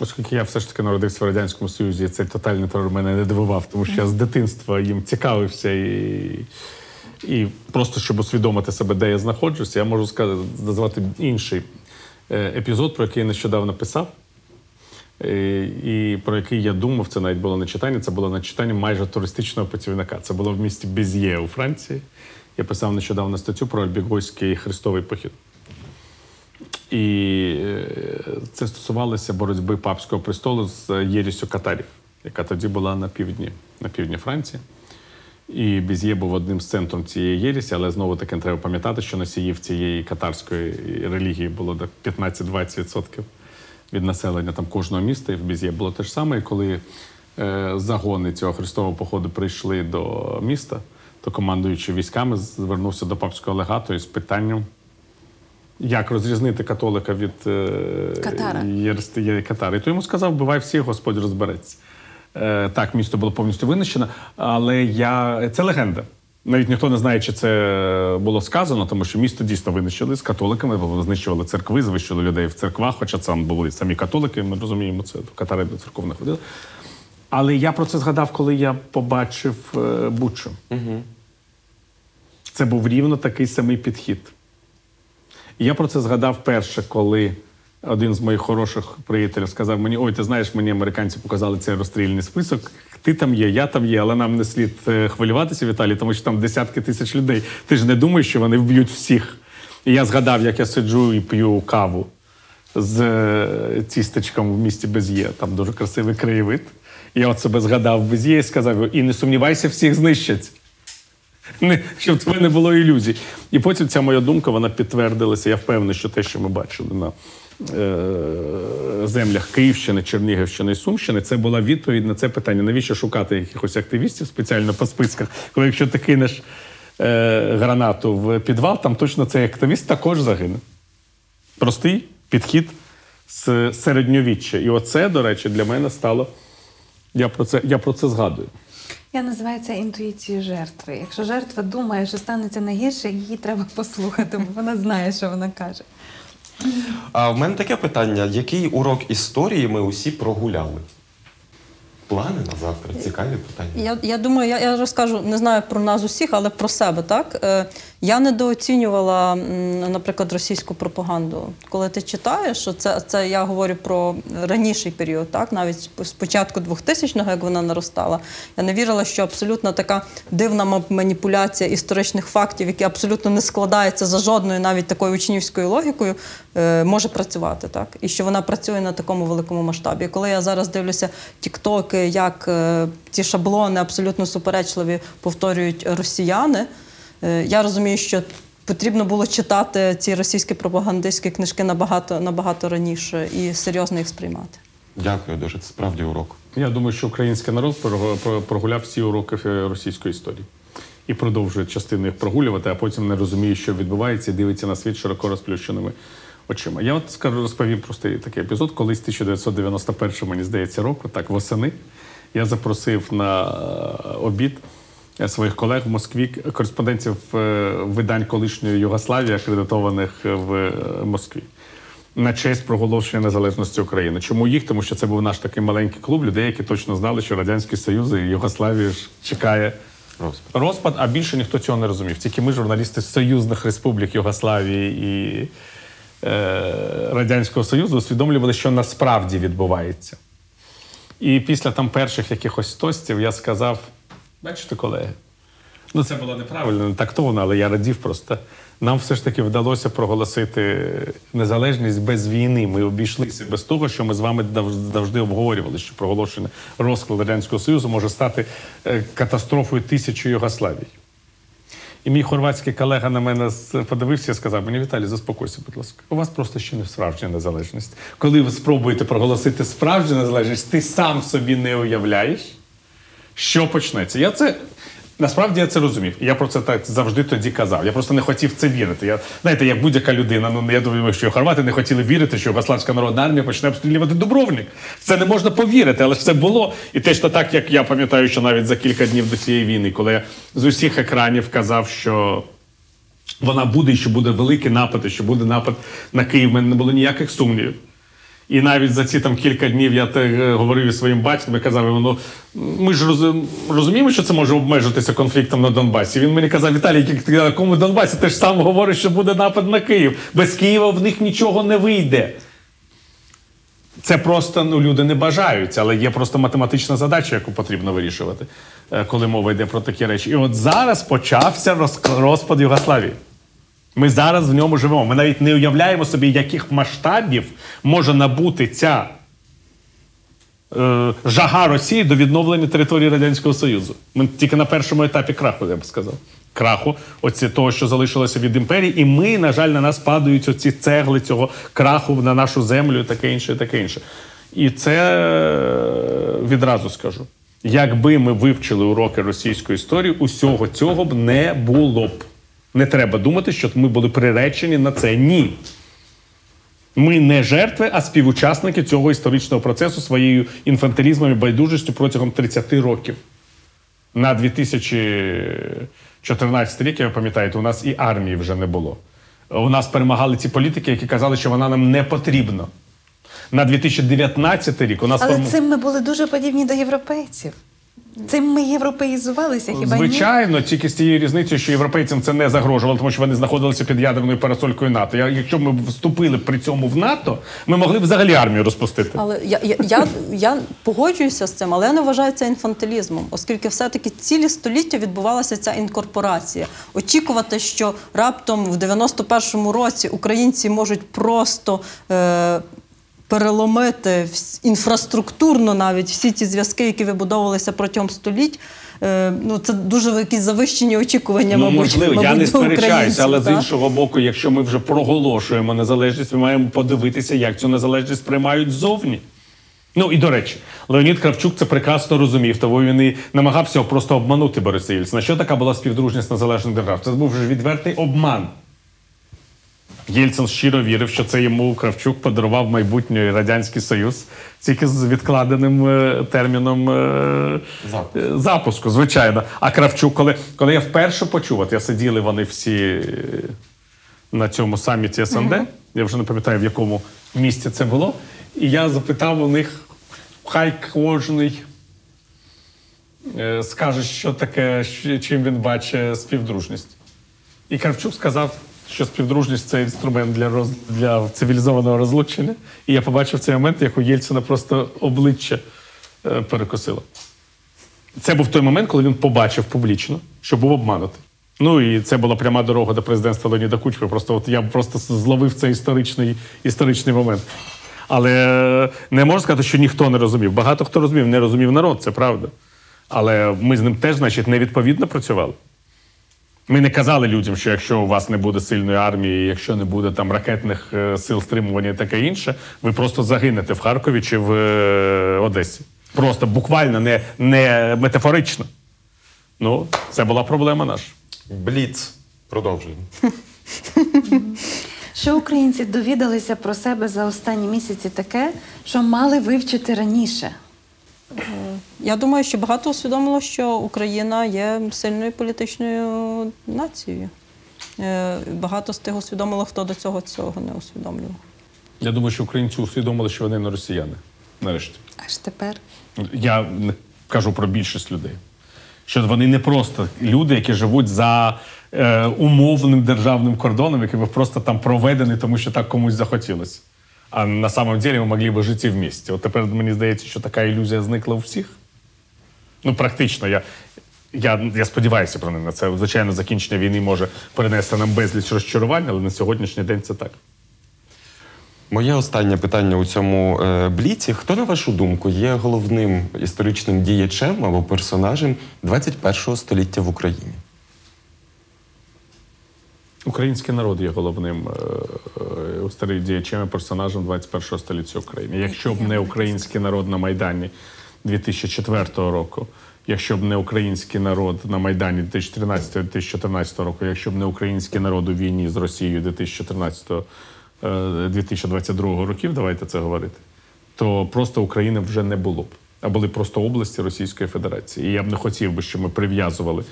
Оскільки я все ж таки народився в Радянському Союзі, цей тотальний терор мене не дивував, тому що я з дитинства їм цікавився і, і просто щоб усвідомити себе, де я знаходжуся, я можу сказати, назвати інший е, епізод, про який я нещодавно писав. Е, І про який я думав, це навіть було не читання, це було на читання майже туристичного працівника. Це було в місті Без'є у Франції. Я писав нещодавно статтю про Альбігойський хрестовий похід. І е, це стосувалося боротьби папського престолу з єрісю катарів, яка тоді була на півдні, на півдні Франції. І Біз'є був одним з центром цієї єрісі, але знову таки треба пам'ятати, що носіїв цієї катарської релігії було до 15-20% від населення там кожного міста. І в Біз'є було те ж саме. І коли е, загони цього хрестового походу прийшли до міста, то командуючий військами звернувся до папського легату із питанням. Як розрізнити католика від е, Катара. є Катара? І то йому сказав, вбивай всіх, Господь розбереться. Е, так, місто було повністю винищено, але я... це легенда. Навіть ніхто не знає, чи це було сказано, тому що місто дійсно винищили з католиками, бо знищували церкви, знищили людей в церквах, хоча там були самі католики, ми розуміємо це, в Катари до церков не ходили. Але я про це згадав, коли я побачив е, Бучу. Це був рівно такий самий підхід. І я про це згадав перше, коли один з моїх хороших приятелів сказав мені: Ой, ти знаєш, мені американці показали цей розстрільний список. Ти там є, я там є, але нам не слід е, хвилюватися, Віталій, тому що там десятки тисяч людей. Ти ж не думаєш, що вони вб'ють всіх. І я згадав, як я сиджу і п'ю каву з е, тістечком в місті Без'є. Там дуже красивий краєвид. Я от себе згадав в Без'є і сказав: і не сумнівайся, всіх знищать. Не, щоб тебе не було ілюзій. І потім ця моя думка вона підтвердилася. Я впевнений, що те, що ми бачили на е, землях Київщини, Чернігівщини і Сумщини, це була відповідь на це питання. Навіщо шукати якихось активістів спеціально по списках? Коли якщо ти кинеш е, гранату в підвал, там точно цей активіст також загине. Простий підхід з середньовіччя. І оце, до речі, для мене стало. Я про це, я про це згадую. Я називаю це інтуїцією жертви. Якщо жертва думає, що станеться найгірше, її треба послухати, бо вона знає, що вона каже. А в мене таке питання: який урок історії ми усі прогуляли? Плани на завтра? Цікаві питання. Я, я думаю, я, я розкажу, не знаю про нас усіх, але про себе. Так? Е, я недооцінювала, наприклад, російську пропаганду. Коли ти читаєш, що це, це я говорю про раніший період, так? навіть з початку 2000-го, як вона наростала, я не вірила, що абсолютно така дивна маніпуляція історичних фактів, які абсолютно не складаються за жодною навіть такою учнівською логікою, е, може працювати. Так? І що вона працює на такому великому масштабі. І Коли я зараз дивлюся тіктоки, як е, ці шаблони абсолютно суперечливі повторюють росіяни, я розумію, що потрібно було читати ці російські пропагандистські книжки набагато, набагато раніше і серйозно їх сприймати. Дякую дуже. Це справді урок. Я думаю, що український народ прогуляв всі уроки е, російської історії і продовжує частину їх прогулювати, а потім не розуміє, що відбувається, і дивиться на світ широко розплющеними очима. Я от скажу, розповім просто такий епізод. Колись 1991, мені здається, року, так восени, я запросив на е, обід е, своїх колег в Москві, кореспондентів е, видань колишньої Югославії, акредитованих в е, Москві на честь проголошення незалежності України. Чому їх? Тому що це був наш такий маленький клуб людей, які точно знали, що Радянський Союз і Югославію ж чекає Розпад. розпад, а більше ніхто цього не розумів. Тільки ми, журналісти з союзних республік Югославії і е, Радянського Союзу, усвідомлювали, що насправді відбувається. І після там перших якихось тостів я сказав: бачите, колеги, ну це було неправильно, не тактовно, але я радів просто. Нам все ж таки вдалося проголосити незалежність без війни. Ми обійшлися без того, що ми з вами завжди обговорювали, що проголошений розклад Радянського Союзу може стати е, катастрофою тисячі Югославій. І мій хорватський колега на мене подивився і сказав: мені Віталій, заспокойся, будь ласка. У вас просто ще не справжня незалежність. Коли ви спробуєте проголосити справжню незалежність, ти сам собі не уявляєш, що почнеться. Я це. Насправді я це розумів. Я про це так завжди тоді казав. Я просто не хотів це вірити. Я, знаєте, як будь-яка людина, ну я думаю, що хорвати не хотіли вірити, що Югославська народна армія почне обстрілювати Дубровник. Це не можна повірити, але ж це було. І теж то так, як я пам'ятаю, що навіть за кілька днів до цієї війни, коли я з усіх екранів казав, що вона буде, і що буде великий напад, і що буде напад на Київ. У мене не було ніяких сумнівів. І навіть за ці там кілька днів я те, е, говорив із своїм батьком і казав йому, ну ми ж розуміємо, що це може обмежитися конфліктом на Донбасі. Він мені казав, Віталій, ти на якому Донбасі? Ти ж сам говориш, що буде напад на Київ. Без Києва в них нічого не вийде. Це просто ну, люди не бажають, але є просто математична задача, яку потрібно вирішувати, е, коли мова йде про такі речі. І от зараз почався розпад Югославії. Ми зараз в ньому живемо. Ми навіть не уявляємо собі, яких масштабів може набути ця е, жага Росії до відновлення території Радянського Союзу. Ми тільки на першому етапі краху, я б сказав. Краху, оці того, що залишилося від імперії, і ми, на жаль, на нас падають оці цегли цього краху на нашу землю, таке інше, таке інше. І це е, відразу скажу. Якби ми вивчили уроки російської історії, усього цього б не було б. Не треба думати, що ми були приречені на це. Ні. Ми не жертви, а співучасники цього історичного процесу своєю інфантилізмом і байдужістю протягом 30 років. На 2014 рік, ви пам'ятаєте, у нас і армії вже не було. У нас перемагали ці політики, які казали, що вона нам не потрібна. На 2019 рік у нас Але форму- цим ми були дуже подібні до європейців. Цим ми європеїзувалися, хіба ні? Звичайно, тільки з тією різницею, що європейцям це не загрожувало, тому що вони знаходилися під ядерною парасолькою НАТО. Я- Якщо б ми вступили при цьому в НАТО, ми могли б взагалі армію розпустити. Але я, я, я, я погоджуюся з цим, але я не вважаю це інфантилізмом, оскільки все-таки цілі століття відбувалася ця інкорпорація. Очікувати, що раптом в 91-му році українці можуть просто. Е, Переломити інфраструктурно навіть всі ті зв'язки, які вибудовувалися протягом століть. Е, ну це дуже якісь завищені очікування. Ну, мабуть, можливо, мабуть, я не сперечаюся, але з іншого боку, якщо ми вже проголошуємо незалежність, ми маємо подивитися, як цю незалежність приймають ззовні. Ну і до речі, Леонід Кравчук це прекрасно розумів, тому він і намагався просто обманути Бориса Єльцина. Що така була співдружність незалежних держав? Це був вже відвертий обман. Єльцин щиро вірив, що це йому Кравчук подарував майбутній Радянський Союз тільки з відкладеним е, терміном е, Запуску. е, запуску, звичайно. А Кравчук, коли, коли я вперше почув, от я сиділи вони всі на цьому саміті СНД, Я вже не пам'ятаю, в якому місці це було. І я запитав у них, хай кожний скаже, що таке, чим він бачить співдружність. І Карпчук сказав, що співдружність це інструмент для, роз, для цивілізованого розлучення. І я побачив цей момент, як у Єльцина просто обличчя е, перекосило. Це був той момент, коли він побачив публічно, що був обманутий. Ну і це була пряма дорога до президентства Леоніда Кучми. Просто от я просто зловив цей історичний, історичний момент. Але е, не можна сказати, що ніхто не розумів. Багато хто розумів, не розумів народ, це правда. Але ми з ним теж, значить, невідповідно працювали. Ми не казали людям, що якщо у вас не буде сильної армії, якщо не буде там ракетних е, сил стримування і таке інше, ви просто загинете в Харкові чи в е, Одесі. Просто буквально не, не метафорично. Ну, це була проблема наша. Бліц. Продовжуємо. Що українці довідалися про себе за останні місяці таке, що мали вивчити раніше? Я думаю, що багато усвідомило, що Україна є сильною політичною нацією. Е, Багато з тих усвідомило, хто до цього цього не усвідомлював. Я думаю, що українці усвідомили, що вони не росіяни. Нарешті. Аж тепер. Я кажу про більшість людей. Що вони не просто люди, які живуть за е, умовним державним кордоном, який був просто там проведений, тому що так комусь захотілося. А на самом деле ми могли б жити в місті. От тепер мені здається, що така ілюзія зникла у всіх. Ну, практично, я, я, я сподіваюся про на це. Звичайно, закінчення війни може перенести нам безліч розчарувань, але на сьогоднішній день це так. Моє останнє питання у цьому е, бліці. Хто, на вашу думку, є головним історичним діячем або персонажем 21 століття в Україні? Український народ є головним е, е, діячем і персонажем 21 століття України. Якщо б не український народ на Майдані 2004 року, якщо б не український народ на Майдані 2013-2014 року, якщо б не український народ у війні з Росією 2014-2022 років, давайте це говорити, то просто України вже не було б. А були просто області Російської Федерації. І я б не хотів би, щоб ми прив'язували е,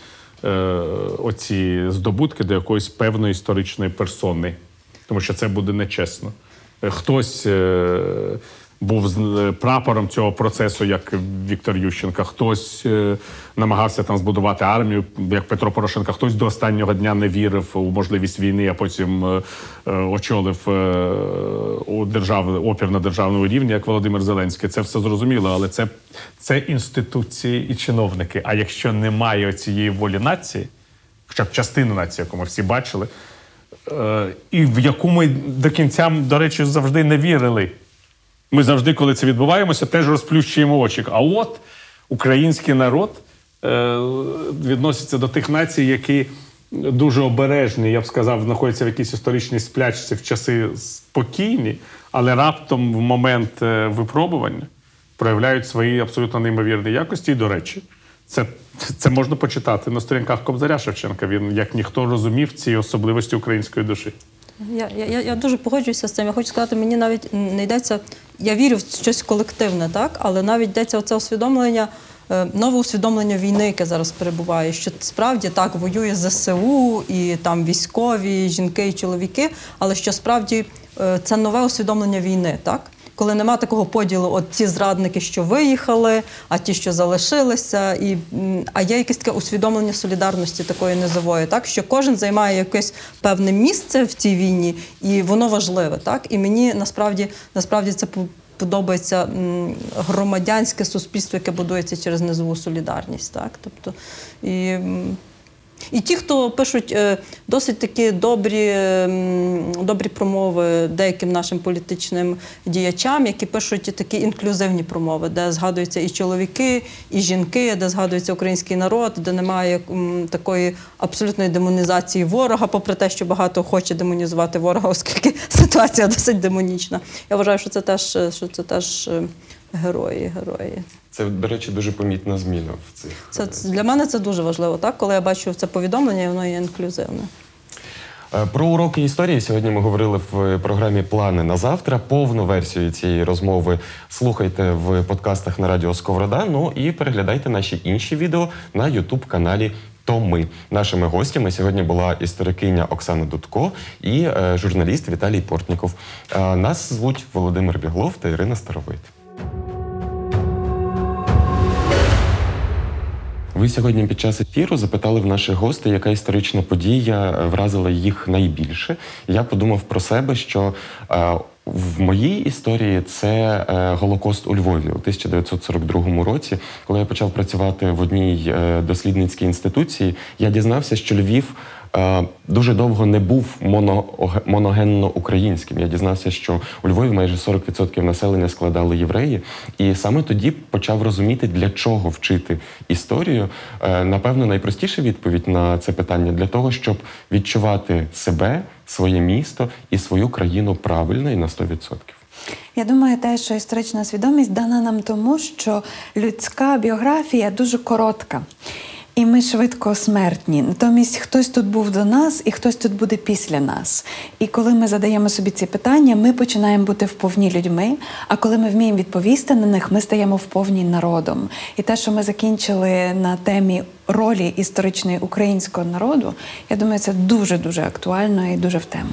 оці здобутки до якоїсь певної історичної персони, тому що це буде нечесно. Е, Хтось е, був е, прапором цього процесу, як Віктор Ющенка, хтось е, намагався там збудувати армію, як Петро Порошенко, хтось до останнього дня не вірив у можливість війни, а потім е, очолив у держав, опір на державному рівні, як Володимир Зеленський. Це все зрозуміло, але це, це інституції і чиновники. А якщо немає цієї волі нації, хоча б частини нації, яку ми всі бачили, і в яку ми до кінця, до речі, завжди не вірили. Ми завжди, коли це відбуваємося, теж розплющуємо очі. А от український народ е, відноситься до тих націй, які дуже обережні, я б сказав, знаходяться в якійсь історичній сплячці в часи спокійні, але раптом в момент е, випробування проявляють свої абсолютно неймовірні якості. І, до речі, це, це можна почитати на сторінках Кобзаря Шевченка. Він, як ніхто, розумів ці особливості української душі. Я, я, я- дуже погоджуюся з цим. Я хочу сказати, мені навіть не йдеться. Я вірю в щось колективне, так, але навіть йдеться оце усвідомлення, е, нове усвідомлення війни, яке зараз перебуває. Що справді так воює ЗСУ і там військові, жінки і чоловіки, але що справді е, це нове усвідомлення війни, так. Коли нема такого поділу, от ті зрадники, що виїхали, а ті, що залишилися, і а є якесь таке усвідомлення солідарності такої низової, так що кожен займає якесь певне місце в цій війні, і воно важливе, так і мені насправді насправді це по- подобається громадянське суспільство, яке будується через низову солідарність, так тобто і. І ті, хто пишуть е, досить такі добрі, добрі промови деяким нашим політичним діячам, які пишуть такі інклюзивні промови, де згадуються і чоловіки, і жінки, де згадується український народ, де немає такої абсолютної демонізації ворога, попри те, що багато хоче демонізувати ворога, оскільки ситуація досить демонічна. Я вважаю, що це теж, е, що це теж е, герої, герої. Це, до речі, дуже помітна зміна в цих. Це це- для мене це дуже важливо, так коли я бачу це повідомлення, і воно є інклюзивне. Е, Про уроки історії сьогодні ми говорили в програмі Плани на завтра. Повну версію цієї розмови слухайте в подкастах на радіо Сковорода. Ну і переглядайте наші інші відео на Ютуб каналі хто ми. Нашими гостями сьогодні була історикиня Оксана Дудко і е, журналіст Віталій Портніков. Е, нас звуть Володимир Біглов та Ірина Старовит. Ви сьогодні під час ефіру запитали в наших гостей, яка історична подія е, вразила їх найбільше. Я подумав про себе, що е, в моїй історії це е, Голокост у Львові у 1942 році, коли я почав працювати в одній дослідницькій інституції, я дізнався, що Львів дуже довго не був моно, моногенно українським. Я дізнався, що у Львові майже 40% населення складали євреї, і саме тоді почав розуміти, для чого вчити історію. Е, Напевно, найпростіша відповідь на це питання для того, щоб відчувати себе, своє місто і свою країну правильно і на 100%. Я думаю, те, що історична свідомість дана нам тому, що людська біографія дуже коротка. І ми швидко смертні. Натомість хтось тут був до нас, і хтось тут буде після нас. І коли ми задаємо собі ці питання, ми починаємо бути вповні людьми. А коли ми вміємо відповісти на них, ми стаємо вповні народом. І те, що ми закінчили на темі ролі історичної українського народу, я думаю, це дуже дуже актуально і дуже в тему.